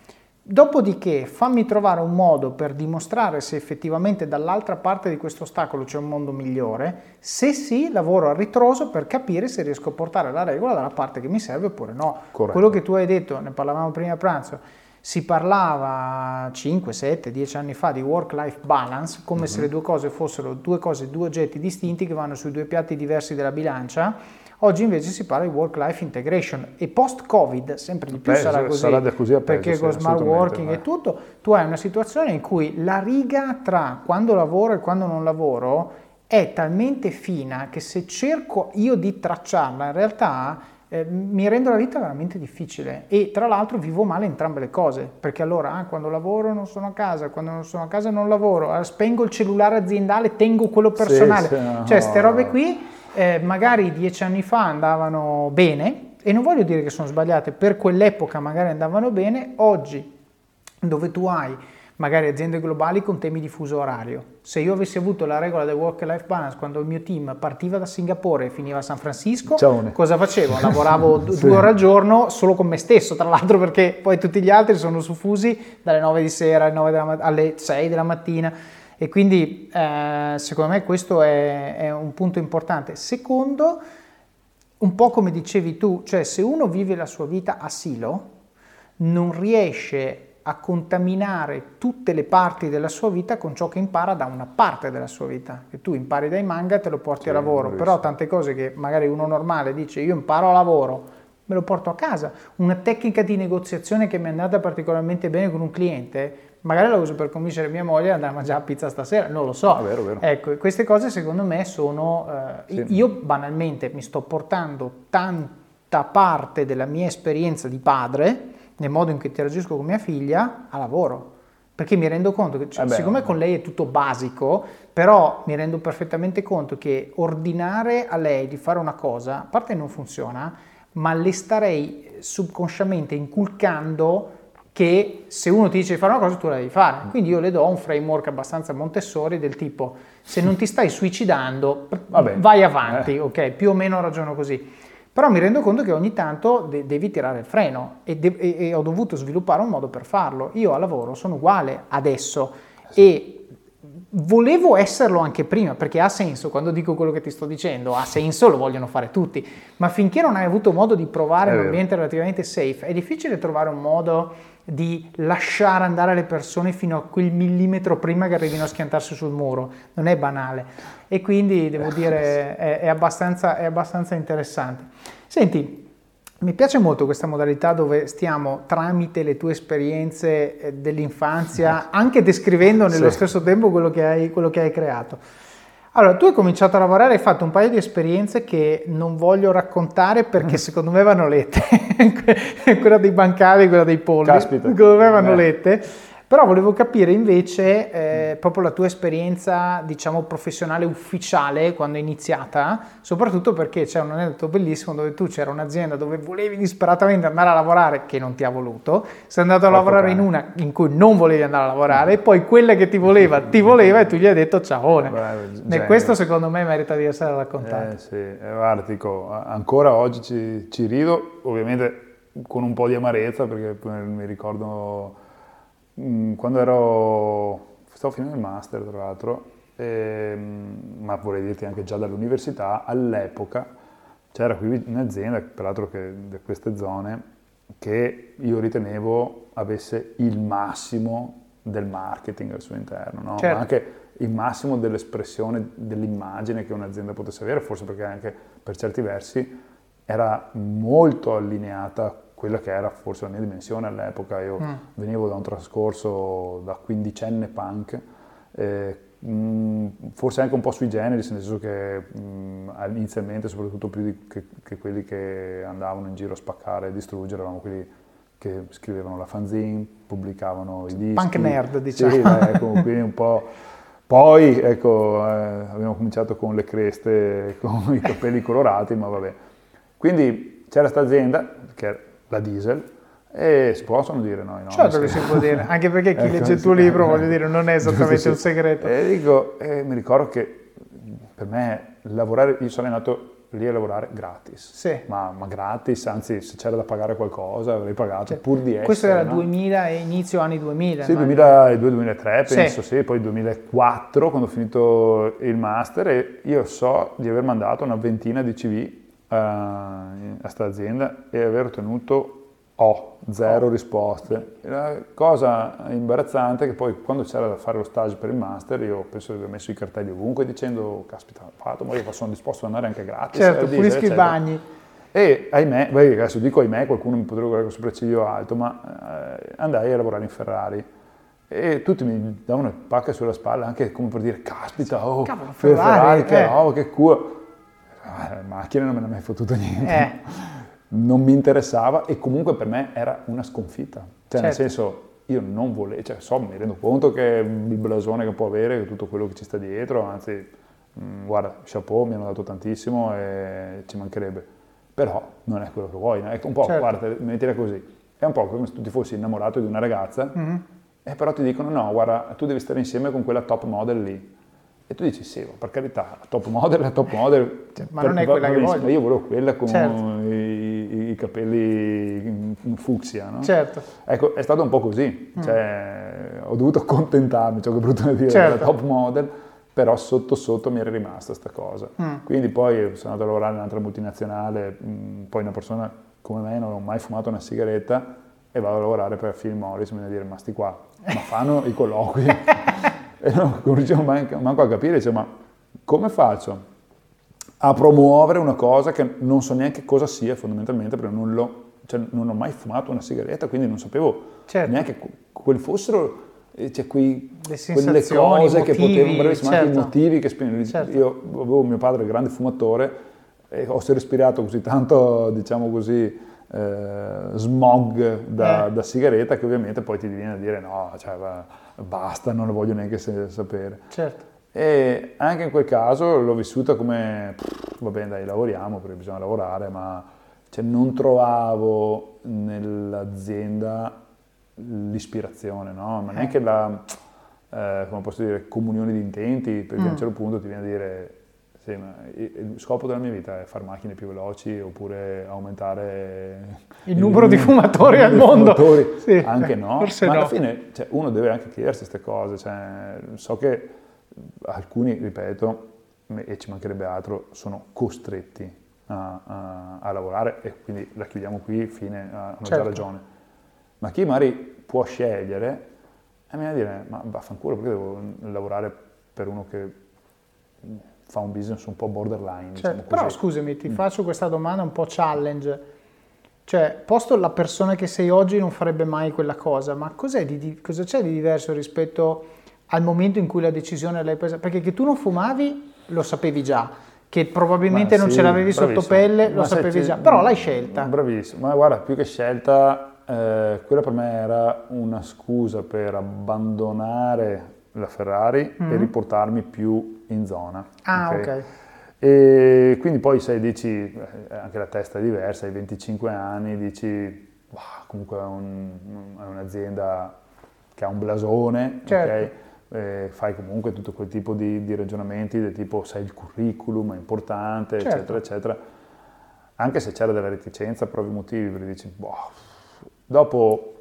Dopodiché fammi trovare un modo per dimostrare se effettivamente dall'altra parte di questo ostacolo c'è un mondo migliore, se sì lavoro a ritroso per capire se riesco a portare la regola dalla parte che mi serve oppure no. Corretto. Quello che tu hai detto, ne parlavamo prima a pranzo, si parlava 5, 7, 10 anni fa di work-life balance come uh-huh. se le due cose fossero due cose, due oggetti distinti che vanno sui due piatti diversi della bilancia. Oggi invece si parla di work-life integration e post-Covid sempre di più Beh, sarà così, sarà così perché peso, con smart working eh. e tutto tu hai una situazione in cui la riga tra quando lavoro e quando non lavoro è talmente fina che se cerco io di tracciarla in realtà eh, mi rendo la vita veramente difficile e tra l'altro vivo male entrambe le cose, perché allora ah, quando lavoro non sono a casa, quando non sono a casa non lavoro, allora, spengo il cellulare aziendale, tengo quello personale, sì, sì, no. cioè queste robe qui eh, magari dieci anni fa andavano bene e non voglio dire che sono sbagliate, per quell'epoca magari andavano bene, oggi dove tu hai magari aziende globali con temi di fuso orario. Se io avessi avuto la regola del work-life balance quando il mio team partiva da Singapore e finiva a San Francisco, Ciao. cosa facevo? Lavoravo sì. due ore al giorno solo con me stesso, tra l'altro perché poi tutti gli altri sono suffusi dalle 9 di sera alle, alle 6 della mattina e quindi eh, secondo me questo è, è un punto importante. Secondo, un po' come dicevi tu, cioè se uno vive la sua vita a silo, non riesce a contaminare tutte le parti della sua vita con ciò che impara da una parte della sua vita. Che tu impari dai manga e te lo porti sì, a lavoro, però tante cose che magari uno normale dice io imparo a lavoro, me lo porto a casa. Una tecnica di negoziazione che mi è andata particolarmente bene con un cliente, magari la uso per convincere mia moglie ad andare a mangiare a pizza stasera, non lo so. Ah, vero, vero. Ecco, queste cose secondo me sono... Eh, sì. Io banalmente mi sto portando tanta parte della mia esperienza di padre, nel modo in cui interagisco con mia figlia a lavoro. Perché mi rendo conto che, cioè, eh siccome con lei è tutto basico, però mi rendo perfettamente conto che ordinare a lei di fare una cosa, a parte non funziona, ma le starei subconsciamente inculcando che se uno ti dice di fare una cosa tu la devi fare. Quindi io le do un framework abbastanza Montessori del tipo se non ti stai suicidando Vabbè. vai avanti, eh. ok? Più o meno ragiono così. Però mi rendo conto che ogni tanto de- devi tirare il freno e, de- e, ho dovuto sviluppare un modo per farlo. Io a lavoro sono uguale adesso sì. e volevo esserlo anche prima, perché ha senso, quando dico quello che ti sto dicendo, ha senso, lo vogliono fare tutti, ma finché non hai avuto modo di provare un ambiente relativamente safe, è difficile trovare un modo di lasciare andare le persone fino a quel millimetro prima che arrivino a schiantarsi sul muro, non è banale e quindi devo dire è, è, abbastanza, è abbastanza interessante. Senti, mi piace molto questa modalità dove stiamo tramite le tue esperienze eh, dell'infanzia, anche descrivendo nello sì. stesso tempo quello che, hai, quello che hai creato. Allora, tu hai cominciato a lavorare, hai fatto un paio di esperienze che non voglio raccontare perché secondo me vanno lette. quella dei bancari, quella dei polli, Caspita. secondo me vanno eh. lette. Però volevo capire invece eh, proprio la tua esperienza, diciamo, professionale ufficiale quando è iniziata, soprattutto perché c'è un aneddoto bellissimo dove tu c'era un'azienda dove volevi disperatamente andare a lavorare, che non ti ha voluto, sei andato a Porto lavorare cane. in una in cui non volevi andare a lavorare, e poi quella che ti voleva, ti voleva e tu gli hai detto ciao. E questo secondo me merita di essere raccontato. Eh sì, eh, guarda, dico, ancora oggi ci, ci rido, ovviamente con un po' di amarezza perché mi ricordo quando ero, stavo finendo il master tra l'altro, ehm, ma vorrei dirti anche già dall'università, all'epoca c'era qui un'azienda, peraltro che da queste zone, che io ritenevo avesse il massimo del marketing al suo interno, no? certo. ma anche il massimo dell'espressione dell'immagine che un'azienda potesse avere, forse perché anche per certi versi era molto allineata quella che era forse la mia dimensione all'epoca. Io mm. venivo da un trascorso da quindicenne punk, eh, mh, mm, forse anche un po' sui generis, nel senso che mh, mm, inizialmente, soprattutto più di, che, che, quelli che andavano in giro a spaccare e distruggere, eravamo quelli che scrivevano la fanzine, pubblicavano i dischi. Punk nerd, diciamo. Sì, ecco, quindi un po'... Poi, ecco, eh, abbiamo cominciato con le creste, con i capelli colorati, ma vabbè. Quindi c'era questa azienda, che la diesel, e si possono dire noi, no? Certo che si può dire, anche perché chi ecco, legge il tuo libro, voglio dire, non è esattamente sì. un segreto. E dico, eh, mi ricordo che per me lavorare, io sono andato lì a lavorare gratis, sì. ma, ma, gratis, anzi se c'era da pagare qualcosa avrei pagato cioè, pur di essere. Questo era no? 2000 e inizio anni 2000. Sì, 2002-2003 penso, sì. sì, poi 2004 quando ho finito il master e io so di aver mandato una ventina di CV a questa azienda e aver ottenuto O, zero risposte. La cosa imbarazzante è che poi quando c'era da fare lo stage per il master io penso di aver messo i cartelli ovunque dicendo caspita, fatto, ma io sono disposto ad andare anche gratis. Certo, pulischi i bagni. E ahimè, adesso dico ahimè, qualcuno mi potrebbe guardare con sopracciglio alto, ma eh, andai a lavorare in Ferrari e tutti mi davano pacche sulla spalla anche come per dire caspita, oh, Cavolo, Ferrari, Ferrari che, eh. oh, che culo la eh, macchina non me ne ha mai fottuto niente. Eh. Non mi interessava e comunque per me era una sconfitta. Cioè, certo. nel senso, io non volevo, cioè, so, mi rendo conto che il blasone che può avere, tutto quello che ci sta dietro, anzi, mh, mm, guarda, chapeau, mi hanno dato tantissimo e ci mancherebbe. Però non è quello che vuoi, è un po', certo. guarda, mettila così, è un po' come se tu ti fossi innamorato di una ragazza mm-hmm. e però ti dicono no, guarda, tu devi stare insieme con quella top model lì e tu dici sì, per carità, top model è top model. Cioè, ma per, non è quella che voglio. Io volevo quella con certo. i, i, capelli fucsia, no? Certo. Ecco, è stato un po' così. Mm. Cioè, ho dovuto contentarmi, ciò che è brutto da dire, certo. la top model, però sotto sotto mi era rimasta questa cosa. Mm. Quindi poi sono andato a lavorare in un'altra multinazionale, mm, poi una persona come me non ho mai fumato una sigaretta e vado a lavorare per Phil Morris, mi viene a dire, ma sti qua, ma fanno i colloqui? e non riusciamo manco, manco a capire, cioè, ma come faccio a promuovere una cosa che non so neanche cosa sia fondamentalmente perché non, l'ho, cioè, non ho mai fumato una sigaretta, quindi non sapevo certo. neanche quali fossero eh, cioè, quei, quelle cose motivi, che potevano, bravissimo, certo. anche i motivi che spingono. Certo. Io avevo mio padre grande fumatore e ho respirato così tanto, diciamo così, eh, smog da, eh. da, sigaretta che ovviamente poi ti viene a dire no, cioè, basta, non lo voglio neanche sapere. Certo. E anche in quel caso l'ho vissuta come, va bene dai, lavoriamo perché bisogna lavorare, ma cioè, non trovavo nell'azienda l'ispirazione, no? ma neanche la, eh, come posso dire, comunione di intenti, perché mm. a un mm. certo punto ti viene a dire sì, il scopo della mia vita è fare macchine più veloci oppure aumentare il, il numero di fumatori al mondo. Fumatori. Sì, anche no, ma no. alla fine cioè, uno deve anche chiedersi queste cose. Cioè, so che alcuni, ripeto, e ci mancherebbe altro, sono costretti a, a, a lavorare e quindi la chiudiamo qui, fine, hanno certo. già ragione. Ma chi magari può scegliere, e mi viene a dire, ma vaffanculo, perché devo lavorare per uno che fa un business un po' borderline. Certo, diciamo però scusami, ti mm. faccio questa domanda un po' challenge. Cioè, posto la persona che sei oggi non farebbe mai quella cosa, ma di, cosa c'è di diverso rispetto al momento in cui la decisione l'hai presa? Perché che tu non fumavi lo sapevi già, che probabilmente ma non sì, ce l'avevi sotto pelle lo sapevi ci... già, però l'hai scelta. Bravissimo, ma guarda, più che scelta, eh, quella per me era una scusa per abbandonare la Ferrari mm-hmm. e riportarmi più in zona. Ah, ok. okay. E quindi poi sai, dici, eh, anche la testa è diversa, hai 25 anni, dici, wow, comunque è, un, è, un'azienda che ha un blasone, certo. okay? fai comunque tutto quel tipo di, di, ragionamenti del tipo sai il curriculum è importante, certo. eccetera, eccetera. Anche se c'era della reticenza per ovvi motivi, perché dici, boh, dopo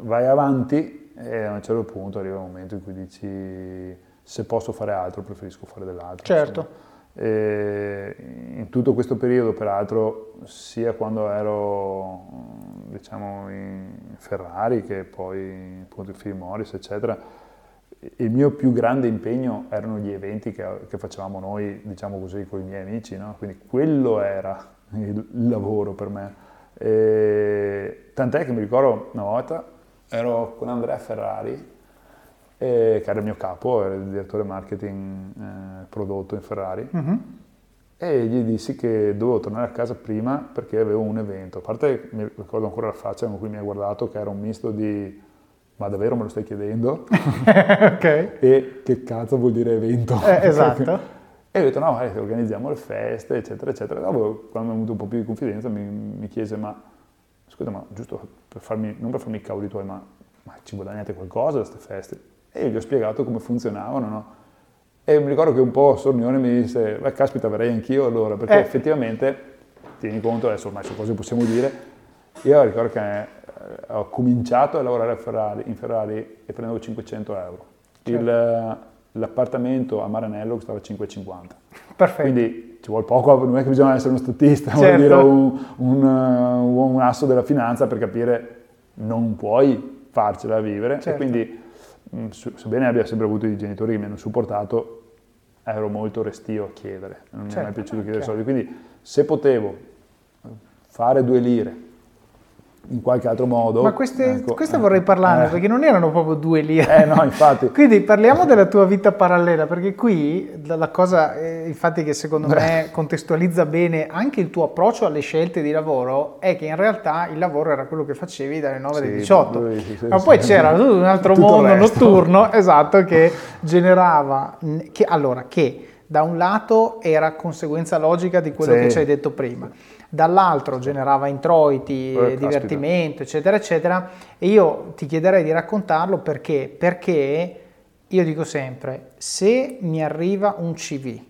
vai avanti e a un certo punto arriva un momento in cui dici se posso fare altro preferisco fare dell'altro. Certo. in tutto questo periodo, peraltro, sia quando ero diciamo, in Ferrari che poi appunto in Philip Morris, eccetera, il mio più grande impegno erano gli eventi che, che facevamo noi, diciamo così, con i miei amici, no? quindi quello era il, il lavoro per me. E, tant'è che mi ricordo una volta ero con Andrea Ferrari, eh, che era il mio capo, era il direttore marketing eh, prodotto in Ferrari, mm-hmm. e gli dissi che dovevo tornare a casa prima perché avevo un evento. A parte, mi ricordo ancora la faccia con cui mi ha guardato, che era un misto di ma davvero me lo stai chiedendo? ok. E che cazzo vuol dire evento? Eh, esatto. E ho detto no, vai, organizziamo le feste, eccetera, eccetera. Dopo, quando mi è venuto un po' più di confidenza, mi, mi chiese, ma scusa, ma giusto per farmi, non per farmi i cavoli tuoi, ma, ma ci guadagnate qualcosa da queste feste? E io gli ho spiegato come funzionavano, no? E mi ricordo che un po' sornione mi disse, beh, caspita, verrei anch'io allora, perché eh. effettivamente, tieni conto, adesso ormai su cose possiamo dire, io ricordo che eh, ho cominciato a lavorare a Ferrari, in Ferrari e prendevo 500 euro. Certo. Il, l'appartamento a Maranello costava 5,50. Perfetto. Quindi ci vuole poco, non è che bisogna essere uno statista, certo. vuol dire un, un, un, asso della finanza per capire non puoi farcela vivere. Certo. E quindi, sebbene abbia sempre avuto i genitori che mi hanno supportato, ero molto restio a chiedere, non certo. mi è mai certo. piaciuto chiedere soldi. Quindi se potevo fare due lire in qualche altro modo. Ma queste, ecco, queste eh, vorrei parlarne eh, perché non erano proprio due lire. Eh no, infatti. Quindi parliamo della tua vita parallela perché qui la cosa, eh, infatti che secondo me contestualizza bene anche il tuo approccio alle scelte di lavoro è che in realtà il lavoro era quello che facevi dalle 9 alle 18. Lui, sì, Ma poi sì, c'era tutto un altro tutto mondo notturno, esatto, che generava, che, allora, che da un lato era conseguenza logica di quello che ci hai detto prima dall'altro generava introiti, eh, divertimento, eccetera, eccetera. E io ti chiederei di raccontarlo perché, perché io dico sempre, se mi arriva un CV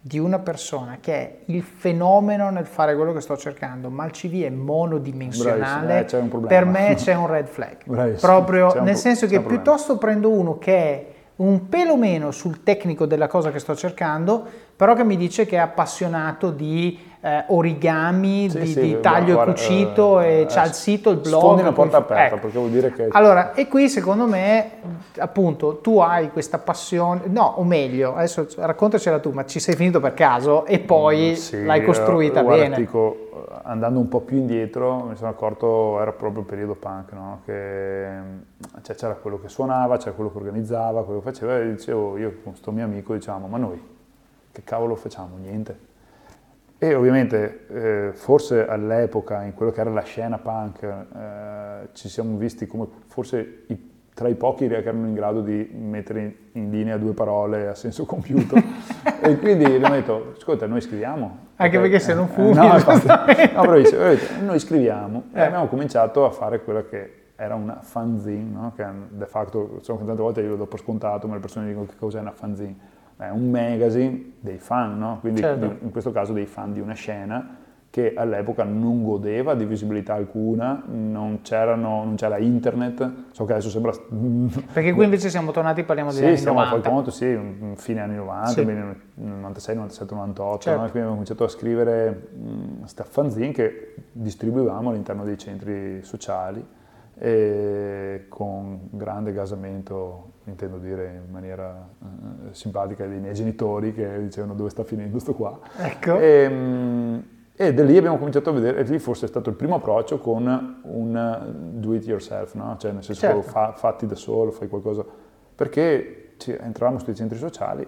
di una persona che è il fenomeno nel fare quello che sto cercando, ma il CV è monodimensionale, eh, per me c'è un red flag. Bravissimo. Proprio nel senso che piuttosto prendo uno che è un pelo meno sul tecnico della cosa che sto cercando, però che mi dice che è appassionato di eh, origami, sì, di, sì, di, taglio guarda, e cucito eh, e c'ha il sito, il blog. Sfondi una porta aperta ecco. perché vuol dire che... Allora, e qui secondo me, appunto, tu hai questa passione, no, o meglio, adesso raccontacela tu, ma ci sei finito per caso e poi mm, sì, l'hai costruita guarda, bene. Dico, andando un po' più indietro, mi sono accorto, era proprio il periodo punk, no? che cioè, c'era quello che suonava, c'era quello che organizzava, quello che faceva e dicevo, io con questo mio amico diciamo, ma noi che cavolo facciamo? Niente e ovviamente eh, forse all'epoca, in quello che era la scena punk, eh, ci siamo visti come forse i, tra i pochi che erano in grado di mettere in, in linea due parole a senso compiuto. e quindi abbiamo detto, ascolta, noi scriviamo. Anche perché, perché se non eh, fumi... no, infatti, no, bravissimo, noi scriviamo e eh. abbiamo cominciato a fare quella che era una fanzine, no? che de facto, insomma, tante volte io lo do per scontato, ma le persone dicono che cos'è una fanzine è un magazine dei fan, no? quindi certo. in questo caso dei fan di una scena che all'epoca non godeva di visibilità alcuna, non, non, c'era internet, so che adesso sembra... Perché qui invece siamo tornati, parliamo degli sì, anni siamo 90. Fai conto, sì, fine anni 90, sì. 96, 97, 98, certo. no? quindi abbiamo cominciato a scrivere questa fanzine che distribuivamo all'interno dei centri sociali e con grande gasamento, intendo dire in maniera eh, simpatica, dei miei genitori che dicevano dove sta finendo sto qua. Ecco. E, mh, e da lì abbiamo cominciato a vedere, e lì forse è stato il primo approccio con un do it yourself, no? cioè nel senso certo. fa, fatti da solo, fai qualcosa, perché entravamo sui centri sociali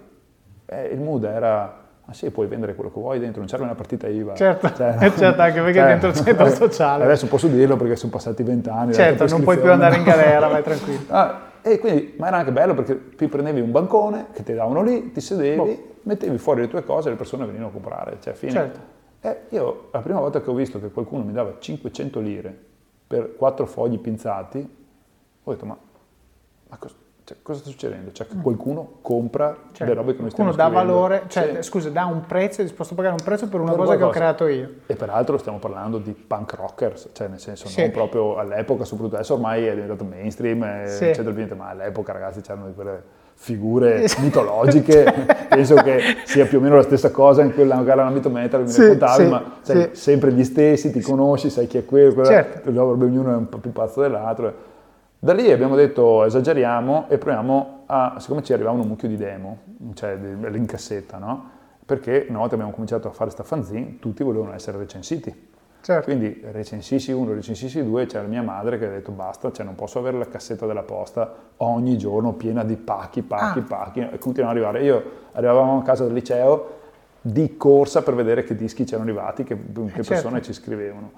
e il mood era ah sì, puoi vendere quello che vuoi dentro, non serve una partita IVA. Certo, cioè, certo anche perché cioè, dentro il centro sociale. Adesso posso dirlo perché sono passati vent'anni. Certo, non puoi più andare in galera, vai tranquillo. Ah, e quindi, ma era anche bello perché ti prendevi un bancone che ti davano lì, ti sedevi, boh. mettevi fuori le tue cose e le persone venivano a comprare, cioè fine. Certo. Eh, io la prima volta che ho visto che qualcuno mi dava 500 lire per quattro fogli pinzati, ho detto ma, ma cosa, cioè, cosa, sta succedendo? Cioè che mm. qualcuno compra cioè, le robe che noi stiamo Qualcuno dà valore, cioè sì. scusa, dà un prezzo, è disposto a pagare un prezzo per una per cosa che ho creato io. E peraltro stiamo parlando di punk rockers, cioè nel senso sì. non proprio all'epoca, soprattutto adesso ormai è diventato mainstream, sì. eccetera, ma all'epoca ragazzi c'erano di quelle figure mitologiche, penso che sia più o meno la stessa cosa in quella nell'ambito metal che mi sì, raccontavi, sì, ma sei sì. sempre gli stessi, ti conosci, sai chi è quello, quella, certo. ognuno è un po' più pazzo dell'altro. Da lì abbiamo detto esageriamo e proviamo a, siccome ci arrivavano un mucchio di demo, cioè in cassetta, no? Perché una volta abbiamo cominciato a fare sta fanzine, tutti volevano essere recensiti. Certo. Quindi recensissi uno, recensissi due, c'era mia madre che ha detto basta, cioè non posso avere la cassetta della posta ogni giorno piena di pacchi, pacchi, ah. pacchi, e continuano ad arrivare. Io arrivavamo a casa del liceo di corsa per vedere che dischi c'erano arrivati, che, che certo. persone ci scrivevano.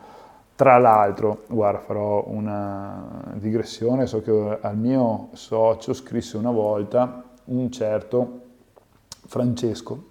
Tra l'altro, guarda, farò una digressione, so che al mio socio scrisse una volta un certo Francesco,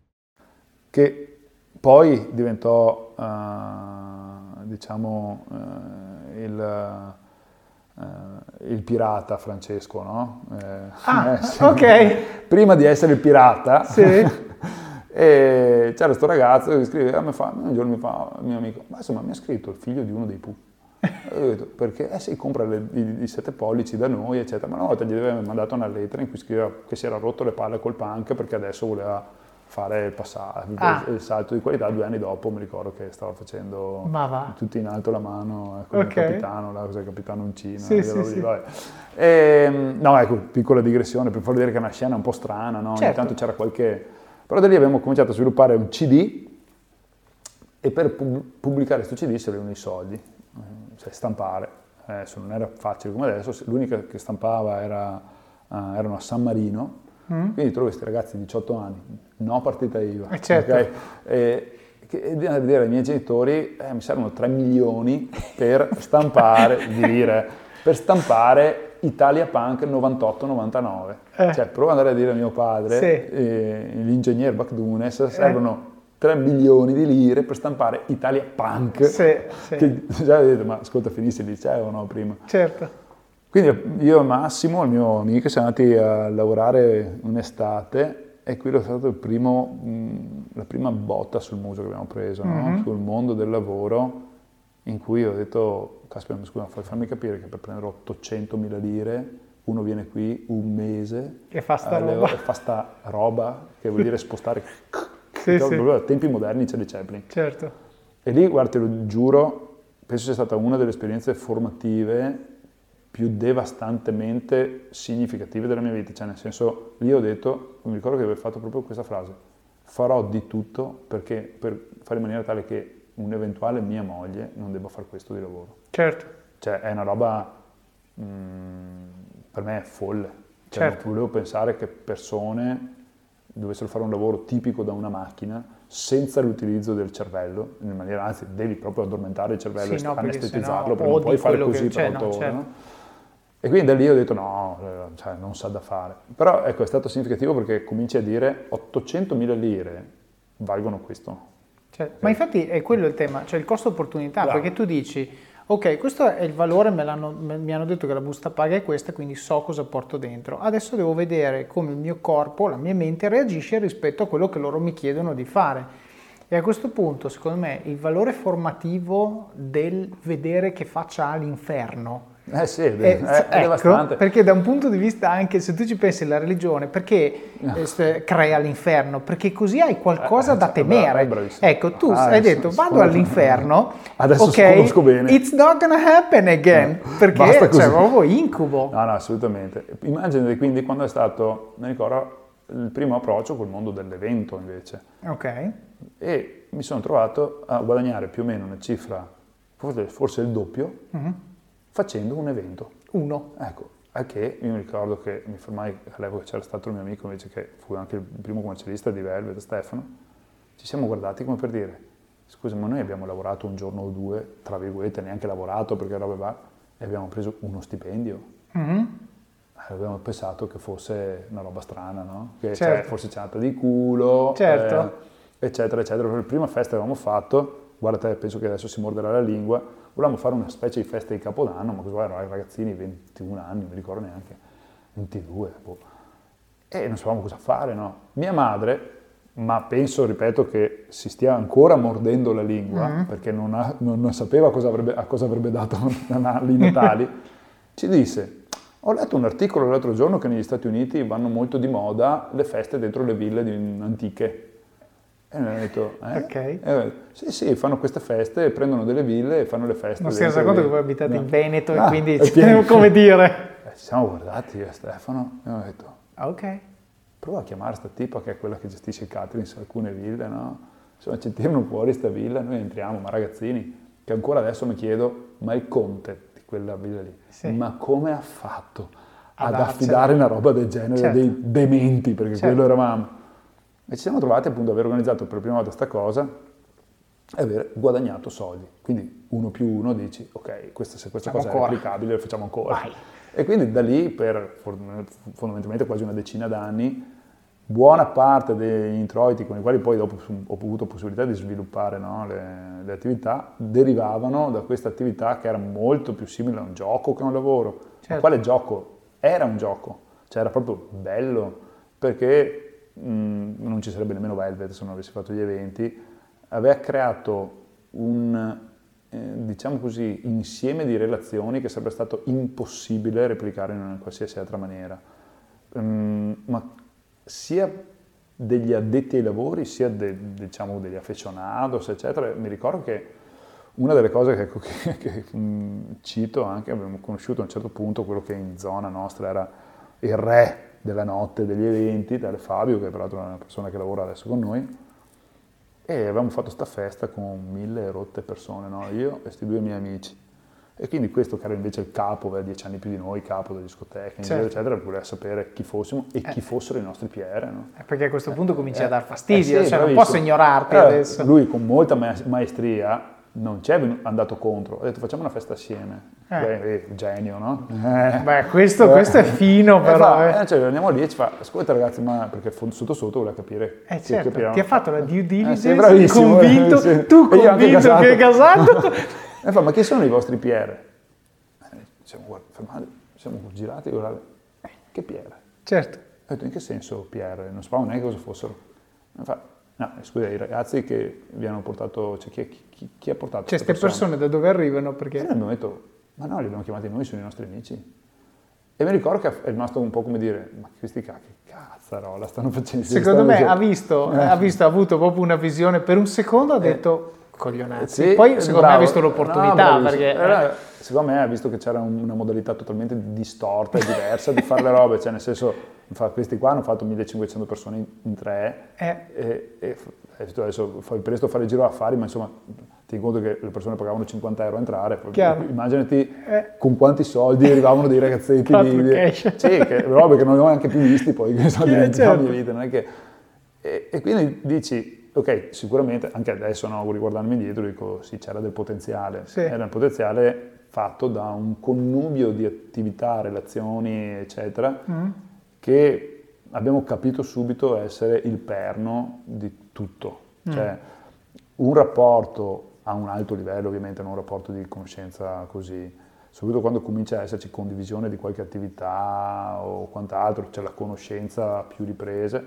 Che poi diventò, uh, diciamo, uh, il, uh, il, pirata Francesco, no? Eh, ah, eh, sì. ok. Prima di essere il pirata, sì. e c'era questo ragazzo che scriveva, mi fa, un giorno mi fa il mio amico, ma insomma mi ha scritto il figlio di uno dei Pooh. ho detto, perché? Eh sì, compra le, i, i, sette pollici da noi, eccetera. Ma una volta gli aveva mandato una lettera in cui scriveva che si era rotto le palle col punk perché adesso voleva fare il, passaggio, ah. il salto di qualità due anni dopo mi ricordo che stava facendo tutti in alto la mano ecco, okay. il capitano, la, cos'è, capitano Uncino sì, sì, sì. E, ehm, no ecco piccola digressione per far vedere che è una scena un po' strana no? certo. ogni tanto c'era qualche però da lì abbiamo cominciato a sviluppare un CD e per pubblicare questo CD servivano i soldi cioè stampare adesso non era facile come adesso l'unica che stampava era, uh, erano a San Marino Mm. Quindi trovo questi ragazzi di 18 anni, no partita IVA. Eh certo. Okay? E, e dire ai miei genitori eh, mi servono 3 milioni per stampare, di lire, per stampare Italia Punk 98-99. Eh. Cioè, provo ad andare a dire a mio padre, sì. eh, l'ingegner Bacdunes, eh. servono 3 milioni di lire per stampare Italia Punk. Sì, sì. Che già vedete, ma ascolta, finisce il liceo no prima? Certo. Quindi io e Massimo, il mio amico, siamo andati a lavorare un'estate e quello è stato primo, mh, la prima botta sul muso che abbiamo preso, mm-hmm. no? sul mondo del lavoro, in cui ho detto, caspita, scusa, fammi capire che per prendere 800 mila lire uno viene qui un mese e fa sta, roba. E fa sta roba, che vuol dire spostare... sì, sì. A tempi moderni c'è di Chaplin. Certo. E lì, guarda, te lo giuro, penso sia stata una delle esperienze formative più devastantemente significative della mia vita, cioè nel senso, lì ho detto, mi ricordo che avevo fatto proprio questa frase, farò di tutto perché, per fare in maniera tale che un'eventuale mia moglie non debba fare questo di lavoro. Certo. Cioè è una roba, mh, mm, per me è folle. Cioè, certo. Non volevo pensare che persone dovessero fare un lavoro tipico da una macchina senza l'utilizzo del cervello, in maniera, anzi devi proprio addormentare il cervello Sì, e no, anestetizzarlo, sennò perché non puoi fare così che- per cioè, otto no, ore. certo. no? E quindi da lì ho detto no, eh, cioè, non sa da fare. Però ecco, è stato significativo perché cominci a dire 800.000 lire valgono questo. Cioè, ma infatti è quello il tema, cioè il costo opportunità, Bravo. perché tu dici, ok, questo è il valore, me l'hanno- me- mi hanno detto che la busta paga è questa, quindi so cosa porto dentro. Adesso devo vedere come il mio corpo, la mia mente reagisce rispetto a quello che loro mi chiedono di fare. E a questo punto, secondo me, il valore formativo del vedere che faccia ha l'inferno Eh sì, è, eh, è- ecco, devastante. perché da un punto di vista anche se tu ci pensi la religione, perché eh, st- crea l'inferno? Perché così hai qualcosa Eh, da cioè, temere. bravo, ecco, tu Ah, hai detto vado all'inferno, Adesso ok, conosco bene. it's not gonna happen again, perché basta così. cioè, proprio incubo. No, no, assolutamente. Immaginate quindi quando è stato, mi ricordo, il primo approccio col mondo dell'evento invece. Ok, E mi sono trovato a guadagnare più o meno una cifra, forse, forse il doppio, Mhm. Facendo un evento. uno. Ecco, a che io mi ricordo che mi fermai all'epoca c'era stato il mio amico invece che fu anche il primo commercialista di Velvet, Stefano, ci siamo guardati come per dire, scusa ma noi abbiamo lavorato un giorno o due, tra virgolette, neanche lavorato perché roba va, e abbiamo preso uno stipendio. Mhm. Eh, Abbiamo pensato che fosse una roba strana, no? Che Certo. cioè, forse c'è di culo, Certo. eh, eccetera, eccetera. Per la prima festa che avevamo fatto, guarda te, penso che adesso si morderà la lingua, volevamo fare una specie di festa di Capodanno, ma cosa erano ragazzini, 21 anni, non mi ricordo neanche, 22, boh. E non sapevamo cosa fare, no? Mia madre, ma penso, ripeto, che si stia ancora mordendo la lingua, Mm-hmm. perché non, ha- non- non sapeva cosa avrebbe- a cosa avrebbe dato i Natali, ci disse, ho letto un articolo l'altro giorno che negli Stati Uniti vanno molto di moda le feste dentro le ville antiche. E noi abbiamo detto, eh? Ok. Abbiamo detto, sì, sì, fanno queste feste, prendono delle ville e fanno le feste. Non si è reso conto che voi abitate No. in Veneto Ah, e quindi, pieno. come dire... Eh, Ci siamo guardati io e Stefano e abbiamo detto, Ok, prova a chiamare sta tipa che è quella che gestisce il catering su alcune ville, no? Insomma, ci tirano fuori sta villa, noi entriamo, ma ragazzini, che ancora adesso mi chiedo, ma il conte di quella villa lì, Sì. ma come ha fatto ad darcela? affidare una roba del genere Certo. dei dementi, perché Certo. quello eravamo. E ci siamo trovati appunto ad aver organizzato per la prima volta sta cosa e aver guadagnato soldi. Quindi uno più uno dici, ok, questa, se questa Facciamo cosa è ancora. applicabile, lo facciamo ancora. Vai. E quindi da lì, per fondamentalmente quasi una decina d'anni, buona parte degli introiti con i quali poi dopo ho avuto possibilità di sviluppare no, le, le attività, derivavano da questa attività che era molto più simile a un gioco che a un lavoro. Certo. Ma quale gioco? Era un gioco, cioè era proprio bello, perché mh, non ci sarebbe nemmeno Velvet se non avessi fatto gli eventi, aveva creato un, eh, diciamo così, insieme di relazioni che sarebbe stato impossibile replicare in una qualsiasi altra maniera. Mm, ma sia degli addetti ai lavori, sia de- diciamo degli aficionados, eccetera, mi ricordo che una delle cose che, che- che, mm, cito anche, abbiamo conosciuto a un certo punto quello che in zona nostra era il re della notte degli eventi, tale Fabio, che peraltro è una persona che lavora adesso con noi, e avevamo fatto sta festa con mille rotte persone, no? io e questi due miei amici. E quindi questo che era invece il capo, aveva dieci anni più di noi, capo della discoteca, Certo. eccetera, voleva sapere chi fossimo e chi fossero i nostri PR. No? Eh, perché a questo punto cominci Eh, a dar fastidio, eh sì, cioè non posso ignorarti Eh, adesso. Lui con molta ma- maestria non ci è andato contro, ha detto facciamo una festa assieme. Eh. Beh, eh, genio, no? Eh. Beh, questo, questo è fino Eh, però. fa- eh. eh, cioè, andiamo lì e ci fa, ascolta ragazzi, ma perché sotto sotto voleva capire. Eh che certo, capiamo. ti ha fatto la due Eh, diligence, sì, convinto, eh, sì. tu E convinto che è casato. E fa, ma chi sono i vostri PR? Eh, siamo fermati, siamo girati e guardati, "Eh, che PR? certo, Ho detto, in che senso PR? Non sapevamo neanche cosa fossero. Mi fa, no, eh, scusa, i ragazzi che vi hanno portato, cioè chi, chi- chi- ha portato cioè queste persone da dove arrivano E perché... noi abbiamo detto, ma no, li abbiamo chiamati noi, sono i nostri amici. E mi ricordo che è rimasto un po' come dire, ma questi cacchi, cazzarola stanno facendo? Secondo me ha visto, Eh. ha visto, ha avuto proprio una visione, per un secondo ha detto coglionazzi. Sì, Poi secondo me bravo. ha visto No, l'opportunità bravissimo. perché... Era- secondo me ha visto che c'era un- una modalità totalmente distorta e diversa di fare le robe, cioè nel senso, questi qua hanno fatto 1500 persone in, in tre Eh. e, e adesso fai presto a fare il giro affari, ma insomma ti conto che le persone pagavano 50 euro a entrare, Chiaro. immaginati Eh. con quanti soldi arrivavano dei ragazzetti di, sì, che, robe che non avevo neanche più visti poi, che sono Eh, diventate certo. mia vita, non è che... E, e quindi dici, ok, sicuramente anche adesso, no, riguardandomi indietro, dico sì, c'era del potenziale. Sì. Era un potenziale fatto da un connubio di attività, relazioni, eccetera, Mm. che abbiamo capito subito essere il perno di tutto. Mm. Cioè, un rapporto a un alto livello, ovviamente, non un rapporto di conoscenza così, soprattutto quando comincia a esserci condivisione di qualche attività o quant'altro, c'è la conoscenza a più riprese,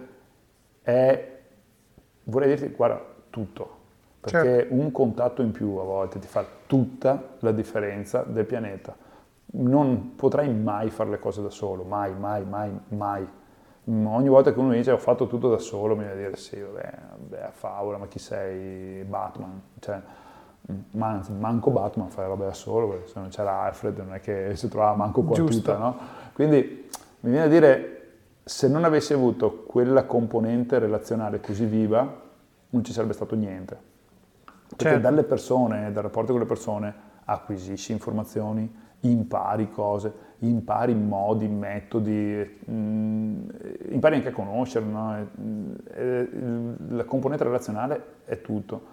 è, vorrei dirti, guarda, tutto. Perché Certo. un contatto in più a volte ti fa tutta la differenza del pianeta. Non potrai mai fare le cose da solo, mai, mai, mai, mai. Mm, Ogni volta che uno dice ho fatto tutto da solo, mi viene a dire sì, vabbè, vabbè, favola, ma chi sei? Batman. Cioè, mm, ma anzi, manco Batman fa le robe da solo, perché se non c'era Alfred non è che si trovava manco qua Giusto. tutta, no? Quindi mi viene a dire, se non avessi avuto quella componente relazionale così viva, non ci sarebbe stato niente. Perché Certo. dalle persone, dal rapporto con le persone, acquisisci informazioni, impari cose, impari modi, metodi, mm, impari anche a conoscere, no? Mm, la componente relazionale è tutto.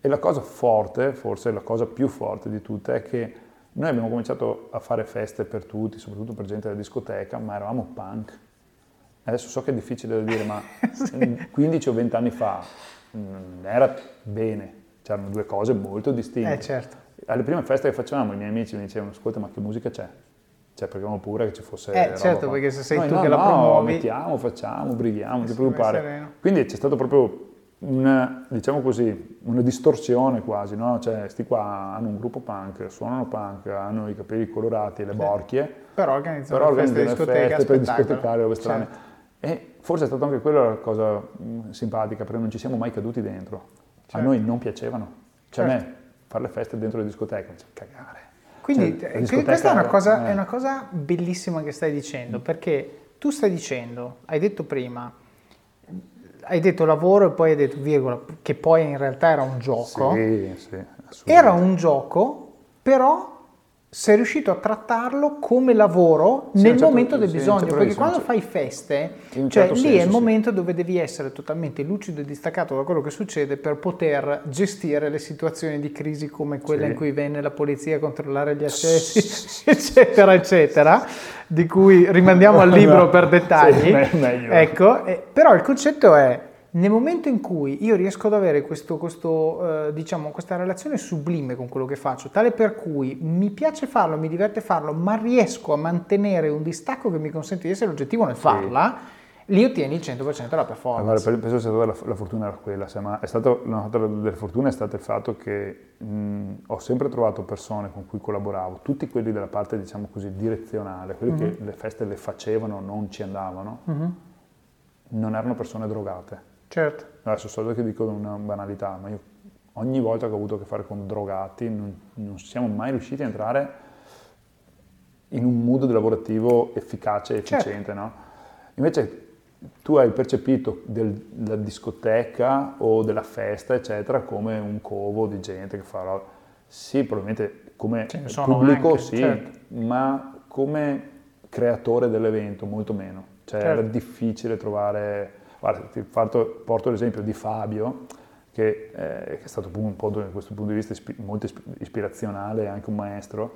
E la cosa forte, forse la cosa più forte di tutte, è che noi abbiamo cominciato a fare feste per tutti, soprattutto per gente della discoteca, ma eravamo punk. Adesso so che è difficile da dire, ma 15 o 20 anni fa mm, era bene, c'erano due cose molto distinte. Eh certo. Alle prime feste che facevamo i miei amici mi dicevano, ascolta ma che musica c'è? Cioè perché avevamo paura che ci fosse... Eh, certo, qua." perché se sei Noi, tu no, che la no, promuovi- mettiamo, facciamo, brighiamo, non ti preoccupare. Quindi c'è stato proprio una, diciamo così, una distorsione quasi, no? Cioè, sti qua hanno un gruppo punk, suonano punk, hanno i capelli colorati e le borchie, Però organizzano però feste organizzano le discoteca, feste per discotecare, robe strane. Certo. E forse è stata anche quella la cosa mh, simpatica, perché non ci siamo mai caduti dentro. A Certo. noi non piacevano. Cioè Certo. a me fare le feste dentro le discoteche, cioè, cagare. Quindi Cioè, eh, questa è una, cosa, eh. è una cosa bellissima che stai dicendo, perché tu stai dicendo, hai detto prima, hai detto lavoro e poi hai detto virgola, che poi in realtà era un gioco. Sì, sì. Era un gioco, però sei riuscito a trattarlo come lavoro Sì, nel certo- momento del sì, bisogno, certo, perché quando fai feste, cioè certo lì è il senso, sì. momento dove devi essere totalmente lucido e distaccato da quello che succede per poter gestire le situazioni di crisi come quella in cui venne la polizia a controllare gli accessi, eccetera, eccetera, di cui rimandiamo al libro per dettagli. Ecco, eh, però il concetto è nel momento in cui io riesco ad avere questo, questo, eh, diciamo, questa relazione sublime con quello che faccio, tale per cui mi piace farlo, mi diverte farlo, ma riesco a mantenere un distacco che mi consente di essere oggettivo nel farla, lì ottieni il 100% della Ma performance. per- penso sia stata la, la fortuna era quella, se- ma è stato, una delle fortune è stato il fatto che mh, ho sempre trovato persone con cui collaboravo, tutti quelli della parte diciamo così direzionale, quelli che le feste le facevano, non ci andavano, non erano persone drogate. Certo, Adesso so che dico una banalità, ma io ogni volta che ho avuto a che fare con drogati non, non siamo mai riusciti a entrare in un mood lavorativo efficace e Certo. efficiente, no? Invece tu hai percepito del- della discoteca o della festa, eccetera, come un covo di gente che fa roba. Sì, probabilmente come pubblico anche, sì, certo. ma come creatore dell'evento molto meno. Cioè Certo. era difficile trovare... Guarda, ti parto- porto l'esempio di Fabio, che, eh, che è stato un po' da questo punto di vista ispi- molto isp- ispirazionale, anche un maestro.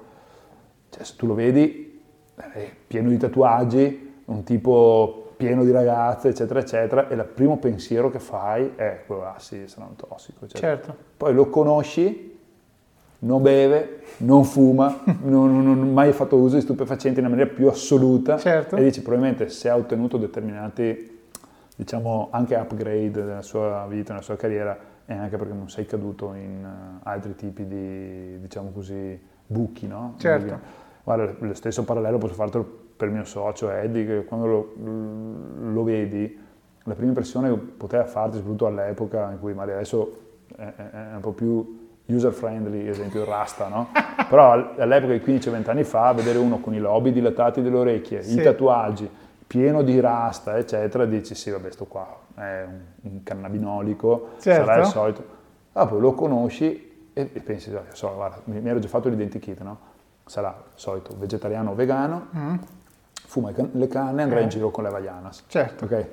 Cioè, se tu lo vedi, è pieno di tatuaggi, un tipo pieno di ragazze, eccetera, eccetera, e il primo pensiero che fai è quello, ah sì, sarà un tossico, eccetera. certo. Poi lo conosci, non beve, non fuma, non, non- ha mai fatto uso di stupefacenti nella maniera più assoluta Certo. e dici probabilmente se ha ottenuto determinati, diciamo, anche upgrade nella sua vita, nella sua carriera, è anche perché non sei caduto in eh, altri tipi di, diciamo così, buchi, no? Certo. Guarda, lo stesso parallelo posso fartelo per il mio socio Eddie, che quando lo, lo vedi, la prima impressione che poteva farti, soprattutto all'epoca in cui magari adesso è, è- è un po' più user friendly, esempio il Rasta, no? Però all- all'epoca di 15-20 anni fa, vedere uno con i lobi dilatati delle orecchie, Sì. i tatuaggi, pieno di rasta, eccetera, dici sì, vabbè, sto qua è un, un cannabinolico, Certo. sarà il solito. Ah, poi lo conosci e, e pensi, "Ah, so, guarda, mi, mi ero già fatto l'identikit, no? Sarà il solito vegetariano o vegano, fuma i can- le canne e andrà Eh. in giro con le Havaianas. Certo. Ok?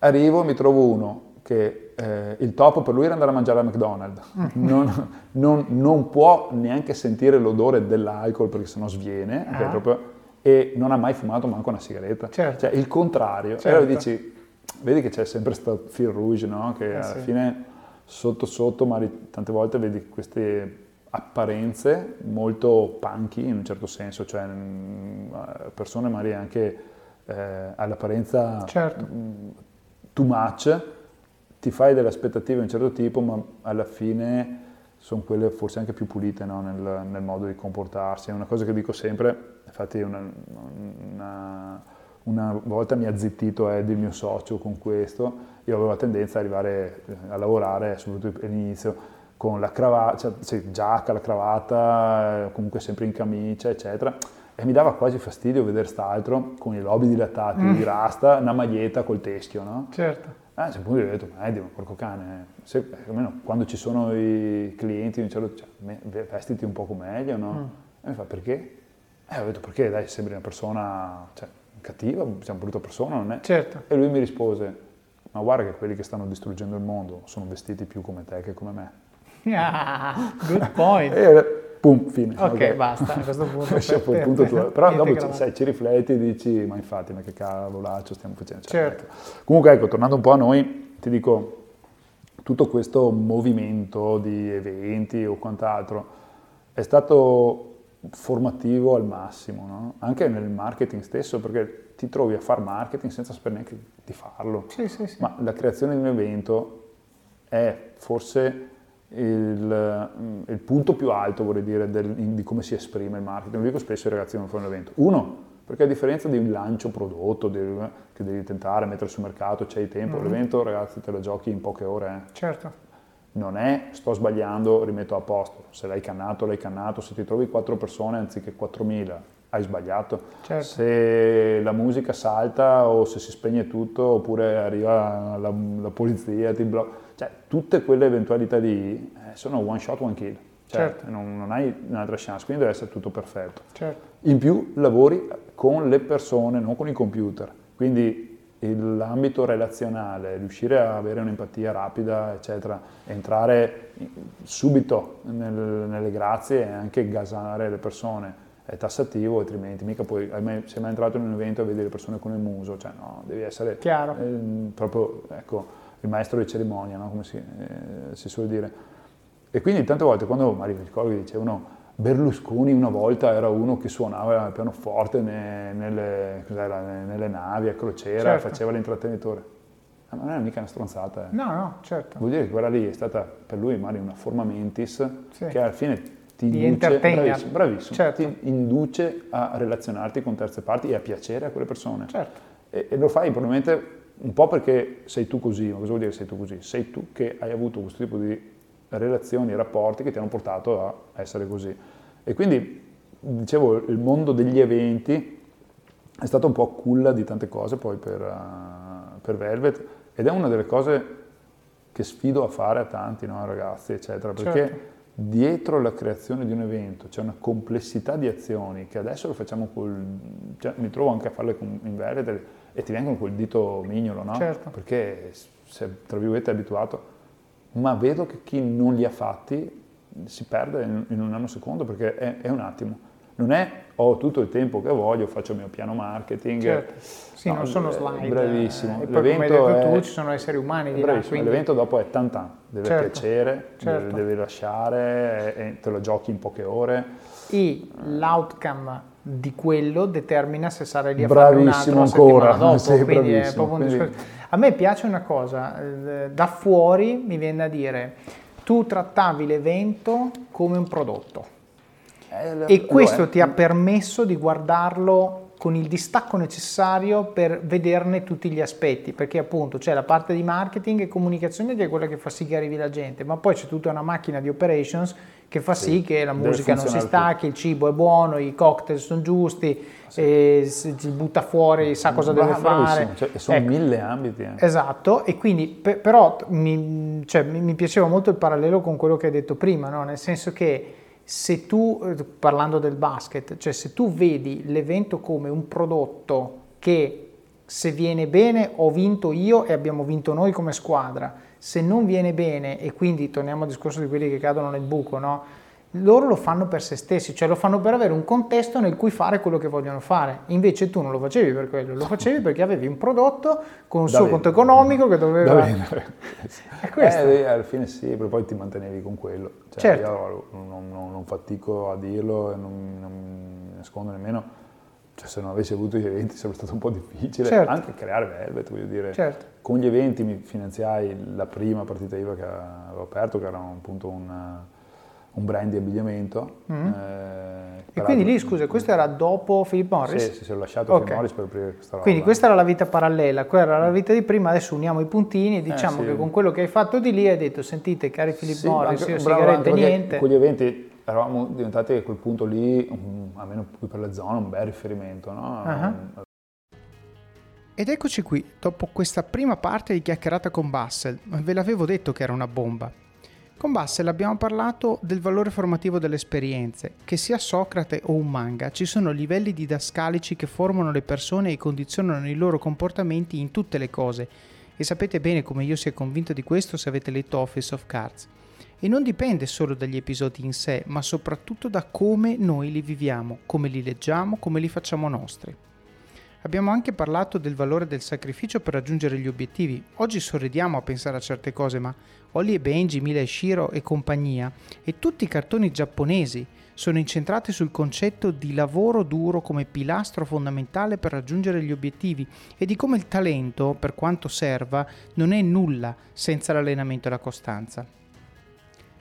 Arrivo, mi trovo uno che eh, il top per lui era andare a mangiare a McDonald's, non, non, non, può neanche sentire l'odore dell'alcol perché sennò sviene, ah. proprio, e non ha mai fumato manco una sigaretta. Certo. Cioè il contrario. Certo. E allora dici, vedi che c'è sempre questo fil rouge, no? che eh alla sì. fine sotto sotto, magari tante volte vedi queste apparenze molto punky in un certo senso, cioè mm, persone magari anche eh, all'apparenza certo. Mm, too much, ti fai delle aspettative di un certo tipo, ma alla fine sono quelle forse anche più pulite no? nel, nel, modo di comportarsi. È una cosa che dico sempre, infatti una, una, una volta mi ha zittito Ed, il mio socio, con questo, io avevo la tendenza ad arrivare eh, a lavorare, soprattutto all'inizio, con la cravatta, cioè, sì, giacca, la cravatta, comunque sempre in camicia, eccetera. E mi dava quasi fastidio vedere st'altro con i lobi dilatati mm. di rasta, una maglietta col teschio, no? Certo. Eh, a un punto ho detto, eh, ma porco cane, se, almeno quando ci sono i clienti, certo, cioè, vestiti un poco meglio, no? Mm. E mi fa, perché? Eh, ho detto, perché dai, sembri una persona cioè, cattiva, sei una brutta persona, non è? Certo. E lui mi rispose, ma guarda che quelli che stanno distruggendo il mondo sono vestiti più come te che come me. Ah, good point. e pum, fine. Ok, okay. basta, a questo punto. per, per, punto tuo. Però dopo ci, sai, ci rifletti e dici, ma infatti, ma che cavolaccio stiamo facendo? Cioè, certo. Ecco. Comunque, ecco, tornando un po' a noi, ti dico, tutto questo movimento di eventi o quant'altro è stato formativo al massimo, no? anche nel marketing stesso, perché ti trovi a fare marketing senza sapere neanche di farlo. Sì, sì, sì. Ma la creazione di un evento è forse il, mm, il, punto più alto, vorrei dire, del, di come si esprime il marketing. Lo dico spesso ai ragazzi quando fanno un evento. Uno, perché a differenza di un lancio prodotto devi, che devi tentare, mettere sul mercato, c'hai tempo, mm-hmm. l'evento ragazzi te lo giochi in poche ore. Eh. Certo. Non è sto sbagliando, rimetto a posto. Se l'hai cannato, l'hai cannato. Se ti trovi quattro persone anziché 4.000, hai sbagliato. Certo. Se la musica salta o se si spegne tutto oppure arriva la, la polizia, ti blocca cioè, tutte quelle eventualità lì eh, sono one shot, one kill. Cioè, certo. non, non, hai un'altra chance, quindi deve essere tutto perfetto. Certo. In più lavori con le persone, non con i computer. Quindi l'ambito relazionale, riuscire a avere un'empatia rapida, eccetera, entrare subito nel, nelle grazie e anche gasare le persone è tassativo, altrimenti mica poi sei mai entrato in un evento e vedi le persone con il muso, cioè no, devi essere eh, proprio, ecco, il maestro di cerimonia, no? come si, eh, si, suole dire. E quindi tante volte quando mi ricordo che dicevano Berlusconi una volta era uno che suonava il pianoforte ne, nelle, nelle, navi a crociera, certo. faceva l'intrattenitore. Ma non era mica una stronzata. Eh. No, no, certo. Vuol dire che quella lì è stata per lui magari una forma mentis sì. che alla fine ti di induce, bravissimo, bravissimo certo. ti induce a relazionarti con terze parti e a piacere a quelle persone. Certo. E, e lo fai probabilmente un po' perché sei tu così, ma cosa vuol dire sei tu così? Sei tu che hai avuto questo tipo di relazioni rapporti che ti hanno portato a essere così. E quindi, dicevo, il mondo degli eventi è stato un po' culla di tante cose poi per, uh, per Velvet ed è una delle cose che sfido a fare a tanti no, ragazzi, eccetera, perché certo. dietro la creazione di un evento c'è una complessità di azioni che adesso lo facciamo col... Cioè, mi trovo anche a farle in Velvet e ti vengono col dito mignolo, no? Certo. Perché se tra virgolette è abituato, ma vedo che chi non li ha fatti si perde in, in un anno secondo perché è, è, un attimo. Non è ho tutto il tempo che voglio, faccio il mio piano marketing. Certo. Sì, no, non sono slide. Bravissimo. E poi come hai detto è, tu, ci sono esseri umani di là, quindi... L'evento dopo è tantan, deve certo. piacere, certo. Deve, deve, lasciare te lo giochi in poche ore. E l'outcome di quello determina se sarai lì a fare un altro ancora. dopo, sì, quindi è proprio un quindi... A me piace una cosa, eh, da fuori mi viene da dire, tu trattavi l'evento come un prodotto. Eh, e questo ti ha permesso di guardarlo con il distacco necessario per vederne tutti gli aspetti, perché appunto c'è la parte di marketing e comunicazione che è quella che fa sì che arrivi la gente, ma poi c'è tutta una macchina di operations che fa sì, sì che la musica non si stacchi, il cibo è buono, i cocktail sono giusti, sì. si butta fuori, sa cosa Bra- deve fare. Cioè, sono ecco. mille ambiti. Eh. Esatto, e quindi per, però mi, cioè, mi, mi, piaceva molto il parallelo con quello che hai detto prima, no? nel senso che se tu, parlando del basket, cioè se tu vedi l'evento come un prodotto che se viene bene ho vinto io e abbiamo vinto noi come squadra, se non viene bene e quindi torniamo al discorso di quelli che cadono nel buco, no? loro lo fanno per se stessi, cioè lo fanno per avere un contesto nel cui fare quello che vogliono fare. Invece tu non lo facevi per quello, lo facevi perché avevi un prodotto con un da suo bene. conto economico che doveva... Da bene. È questo. Eh, alla fine sì, però poi ti mantenevi con quello. Cioè, certo. Io non, non, non, fatico a dirlo e non, non mi nascondo nemmeno. Cioè, se non avessi avuto gli eventi sarebbe stato un po' difficile certo. anche creare Velvet, voglio dire. Certo. Con gli eventi mi finanziai la prima partita IVA che avevo aperto, che era appunto un un brand di abbigliamento. Mm. Eh, e quindi lì, scusa, questo era dopo Philip Morris? Sì, sì, sì ho lasciato okay. Philip Morris per aprire questa roba. Quindi questa era la vita parallela, quella era la vita di prima, adesso uniamo i puntini e diciamo eh, sì. che con quello che hai fatto di lì hai detto, sentite cari Philip sì, Morris, anche, io bravo, sigarette niente. Con gli eventi eravamo diventati a quel punto lì, almeno qui per la zona, un bel riferimento, no? Uh-huh. Ed eccoci qui, dopo questa prima parte di chiacchierata con Bassel, ve l'avevo detto che era una bomba. Con Bassel abbiamo parlato del valore formativo delle esperienze, che sia Socrate o un manga ci sono livelli didascalici che formano le persone e condizionano i loro comportamenti in tutte le cose, e sapete bene come io sia convinto di questo se avete letto Office of Cards. E non dipende solo dagli episodi in sé, ma soprattutto da come noi li viviamo, come li leggiamo, come li facciamo nostri. Abbiamo anche parlato del valore del sacrificio per raggiungere gli obiettivi. Oggi sorridiamo a pensare a certe cose, ma Holly e Benji, Mila e Shiro e compagnia e tutti i cartoni giapponesi sono incentrati sul concetto di lavoro duro come pilastro fondamentale per raggiungere gli obiettivi e di come il talento, per quanto serva, non è nulla senza l'allenamento e la costanza.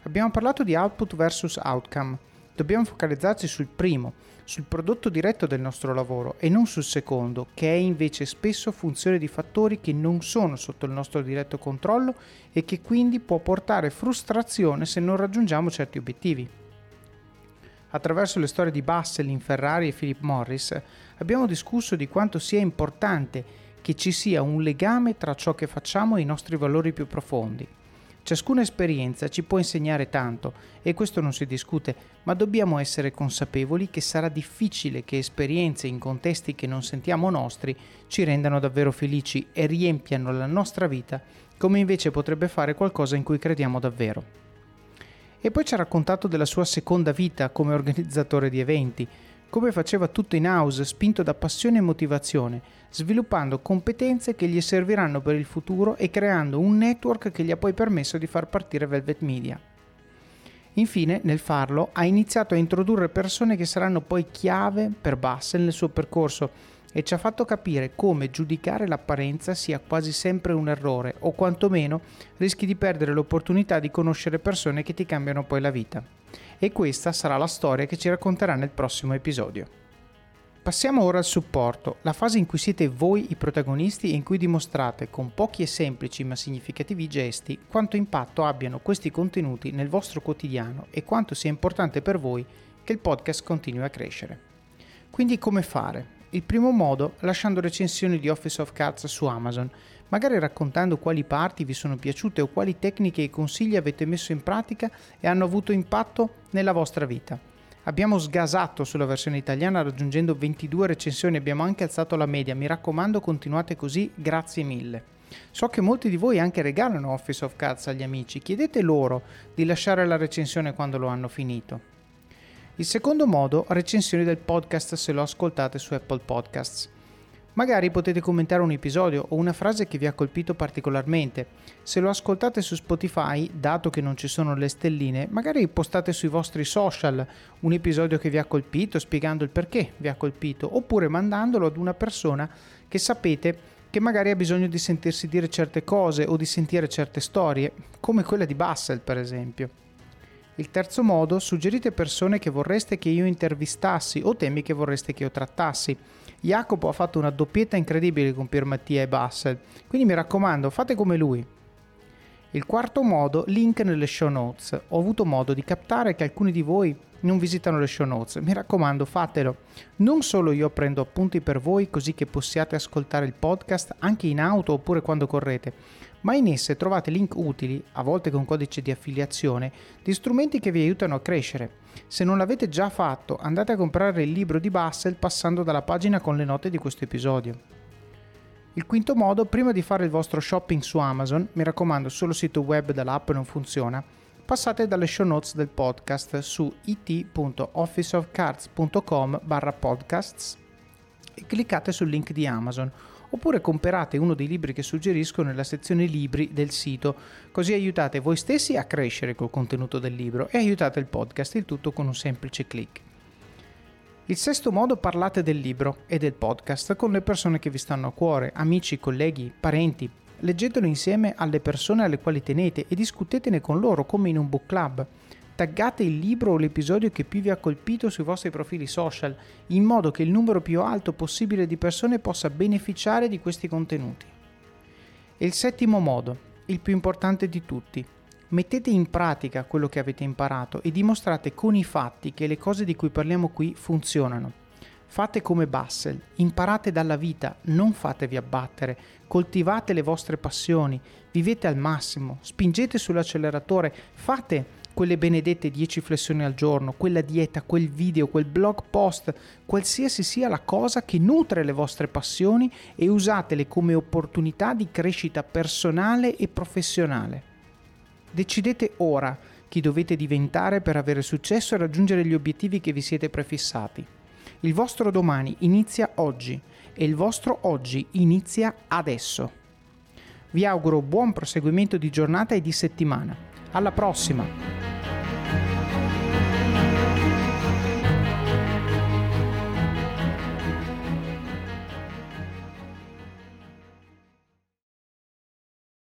Abbiamo parlato di output versus outcome. Dobbiamo focalizzarci sul primo, sul prodotto diretto del nostro lavoro e non sul secondo, che è invece spesso funzione di fattori che non sono sotto il nostro diretto controllo e che quindi può portare frustrazione se non raggiungiamo certi obiettivi. Attraverso le storie di Basselin, Ferrari e Philip Morris abbiamo discusso di quanto sia importante che ci sia un legame tra ciò che facciamo e i nostri valori più profondi. Ciascuna esperienza ci può insegnare tanto e questo non si discute, ma dobbiamo essere consapevoli che sarà difficile che esperienze in contesti che non sentiamo nostri ci rendano davvero felici e riempiano la nostra vita, come invece potrebbe fare qualcosa in cui crediamo davvero. E poi ci ha raccontato della sua seconda vita come organizzatore di eventi, come faceva tutto in house, spinto da passione e motivazione, sviluppando competenze che gli serviranno per il futuro e creando un network che gli ha poi permesso di far partire Velvet Media. Infine, nel farlo, ha iniziato a introdurre persone che saranno poi chiave per Bassel nel suo percorso e ci ha fatto capire come giudicare l'apparenza sia quasi sempre un errore o quantomeno rischi di perdere l'opportunità di conoscere persone che ti cambiano poi la vita e questa sarà la storia che ci racconterà nel prossimo episodio. Passiamo ora al supporto, la fase in cui siete voi i protagonisti e in cui dimostrate con pochi e semplici ma significativi gesti quanto impatto abbiano questi contenuti nel vostro quotidiano e quanto sia importante per voi che il podcast continui a crescere. Quindi come fare? Il primo modo lasciando recensioni di Office of Cards su Amazon magari raccontando quali parti vi sono piaciute o quali tecniche e consigli avete messo in pratica e hanno avuto impatto nella vostra vita. Abbiamo sgasato sulla versione italiana raggiungendo 22 recensioni, abbiamo anche alzato la media, mi raccomando continuate così, grazie mille. So che molti di voi anche regalano Office of Cards agli amici, chiedete loro di lasciare la recensione quando lo hanno finito. Il secondo modo, recensioni del podcast se lo ascoltate su Apple Podcasts. Magari potete commentare un episodio o una frase che vi ha colpito particolarmente. Se lo ascoltate su Spotify, dato che non ci sono le stelline, magari postate sui vostri social un episodio che vi ha colpito spiegando il perché vi ha colpito, oppure mandandolo ad una persona che sapete che magari ha bisogno di sentirsi dire certe cose o di sentire certe storie, come quella di Bassel per esempio. Il terzo modo, suggerite persone che vorreste che io intervistassi o temi che vorreste che io trattassi. Jacopo ha fatto una doppietta incredibile con Pier Mattia e Bassel, quindi mi raccomando, fate come lui. Il quarto modo, link nelle show notes. Ho avuto modo di captare che alcuni di voi non visitano le show notes. Mi raccomando, fatelo. Non solo io prendo appunti per voi così che possiate ascoltare il podcast anche in auto oppure quando correte, ma in esse trovate link utili, a volte con codice di affiliazione, di strumenti che vi aiutano a crescere. Se non l'avete già fatto, andate a comprare il libro di Bassel passando dalla pagina con le note di questo episodio. Il quinto modo, prima di fare il vostro shopping su Amazon, mi raccomando, solo sito web dell'app non funziona, passate dalle show notes del podcast su it.officeofcards.com barra podcasts e cliccate sul link di Amazon oppure comprate uno dei libri che suggerisco nella sezione libri del sito, così aiutate voi stessi a crescere col contenuto del libro e aiutate il podcast, il tutto con un semplice clic. Il sesto modo parlate del libro e del podcast con le persone che vi stanno a cuore, amici, colleghi, parenti, Leggetelo insieme alle persone alle quali tenete e discutetene con loro come in un book club. Taggate il libro o l'episodio che più vi ha colpito sui vostri profili social, in modo che il numero più alto possibile di persone possa beneficiare di questi contenuti. E il settimo modo, il più importante di tutti. Mettete in pratica quello che avete imparato e dimostrate con i fatti che le cose di cui parliamo qui funzionano. Fate come Bassel, imparate dalla vita, non fatevi abbattere, coltivate le vostre passioni, vivete al massimo, spingete sull'acceleratore, fate quelle benedette 10 flessioni al giorno, quella dieta, quel video, quel blog post, qualsiasi sia la cosa che nutre le vostre passioni e usatele come opportunità di crescita personale e professionale. Decidete ora chi dovete diventare per avere successo e raggiungere gli obiettivi che vi siete prefissati. Il vostro domani inizia oggi e il vostro oggi inizia adesso. Vi auguro buon proseguimento di giornata e di settimana. Alla prossima!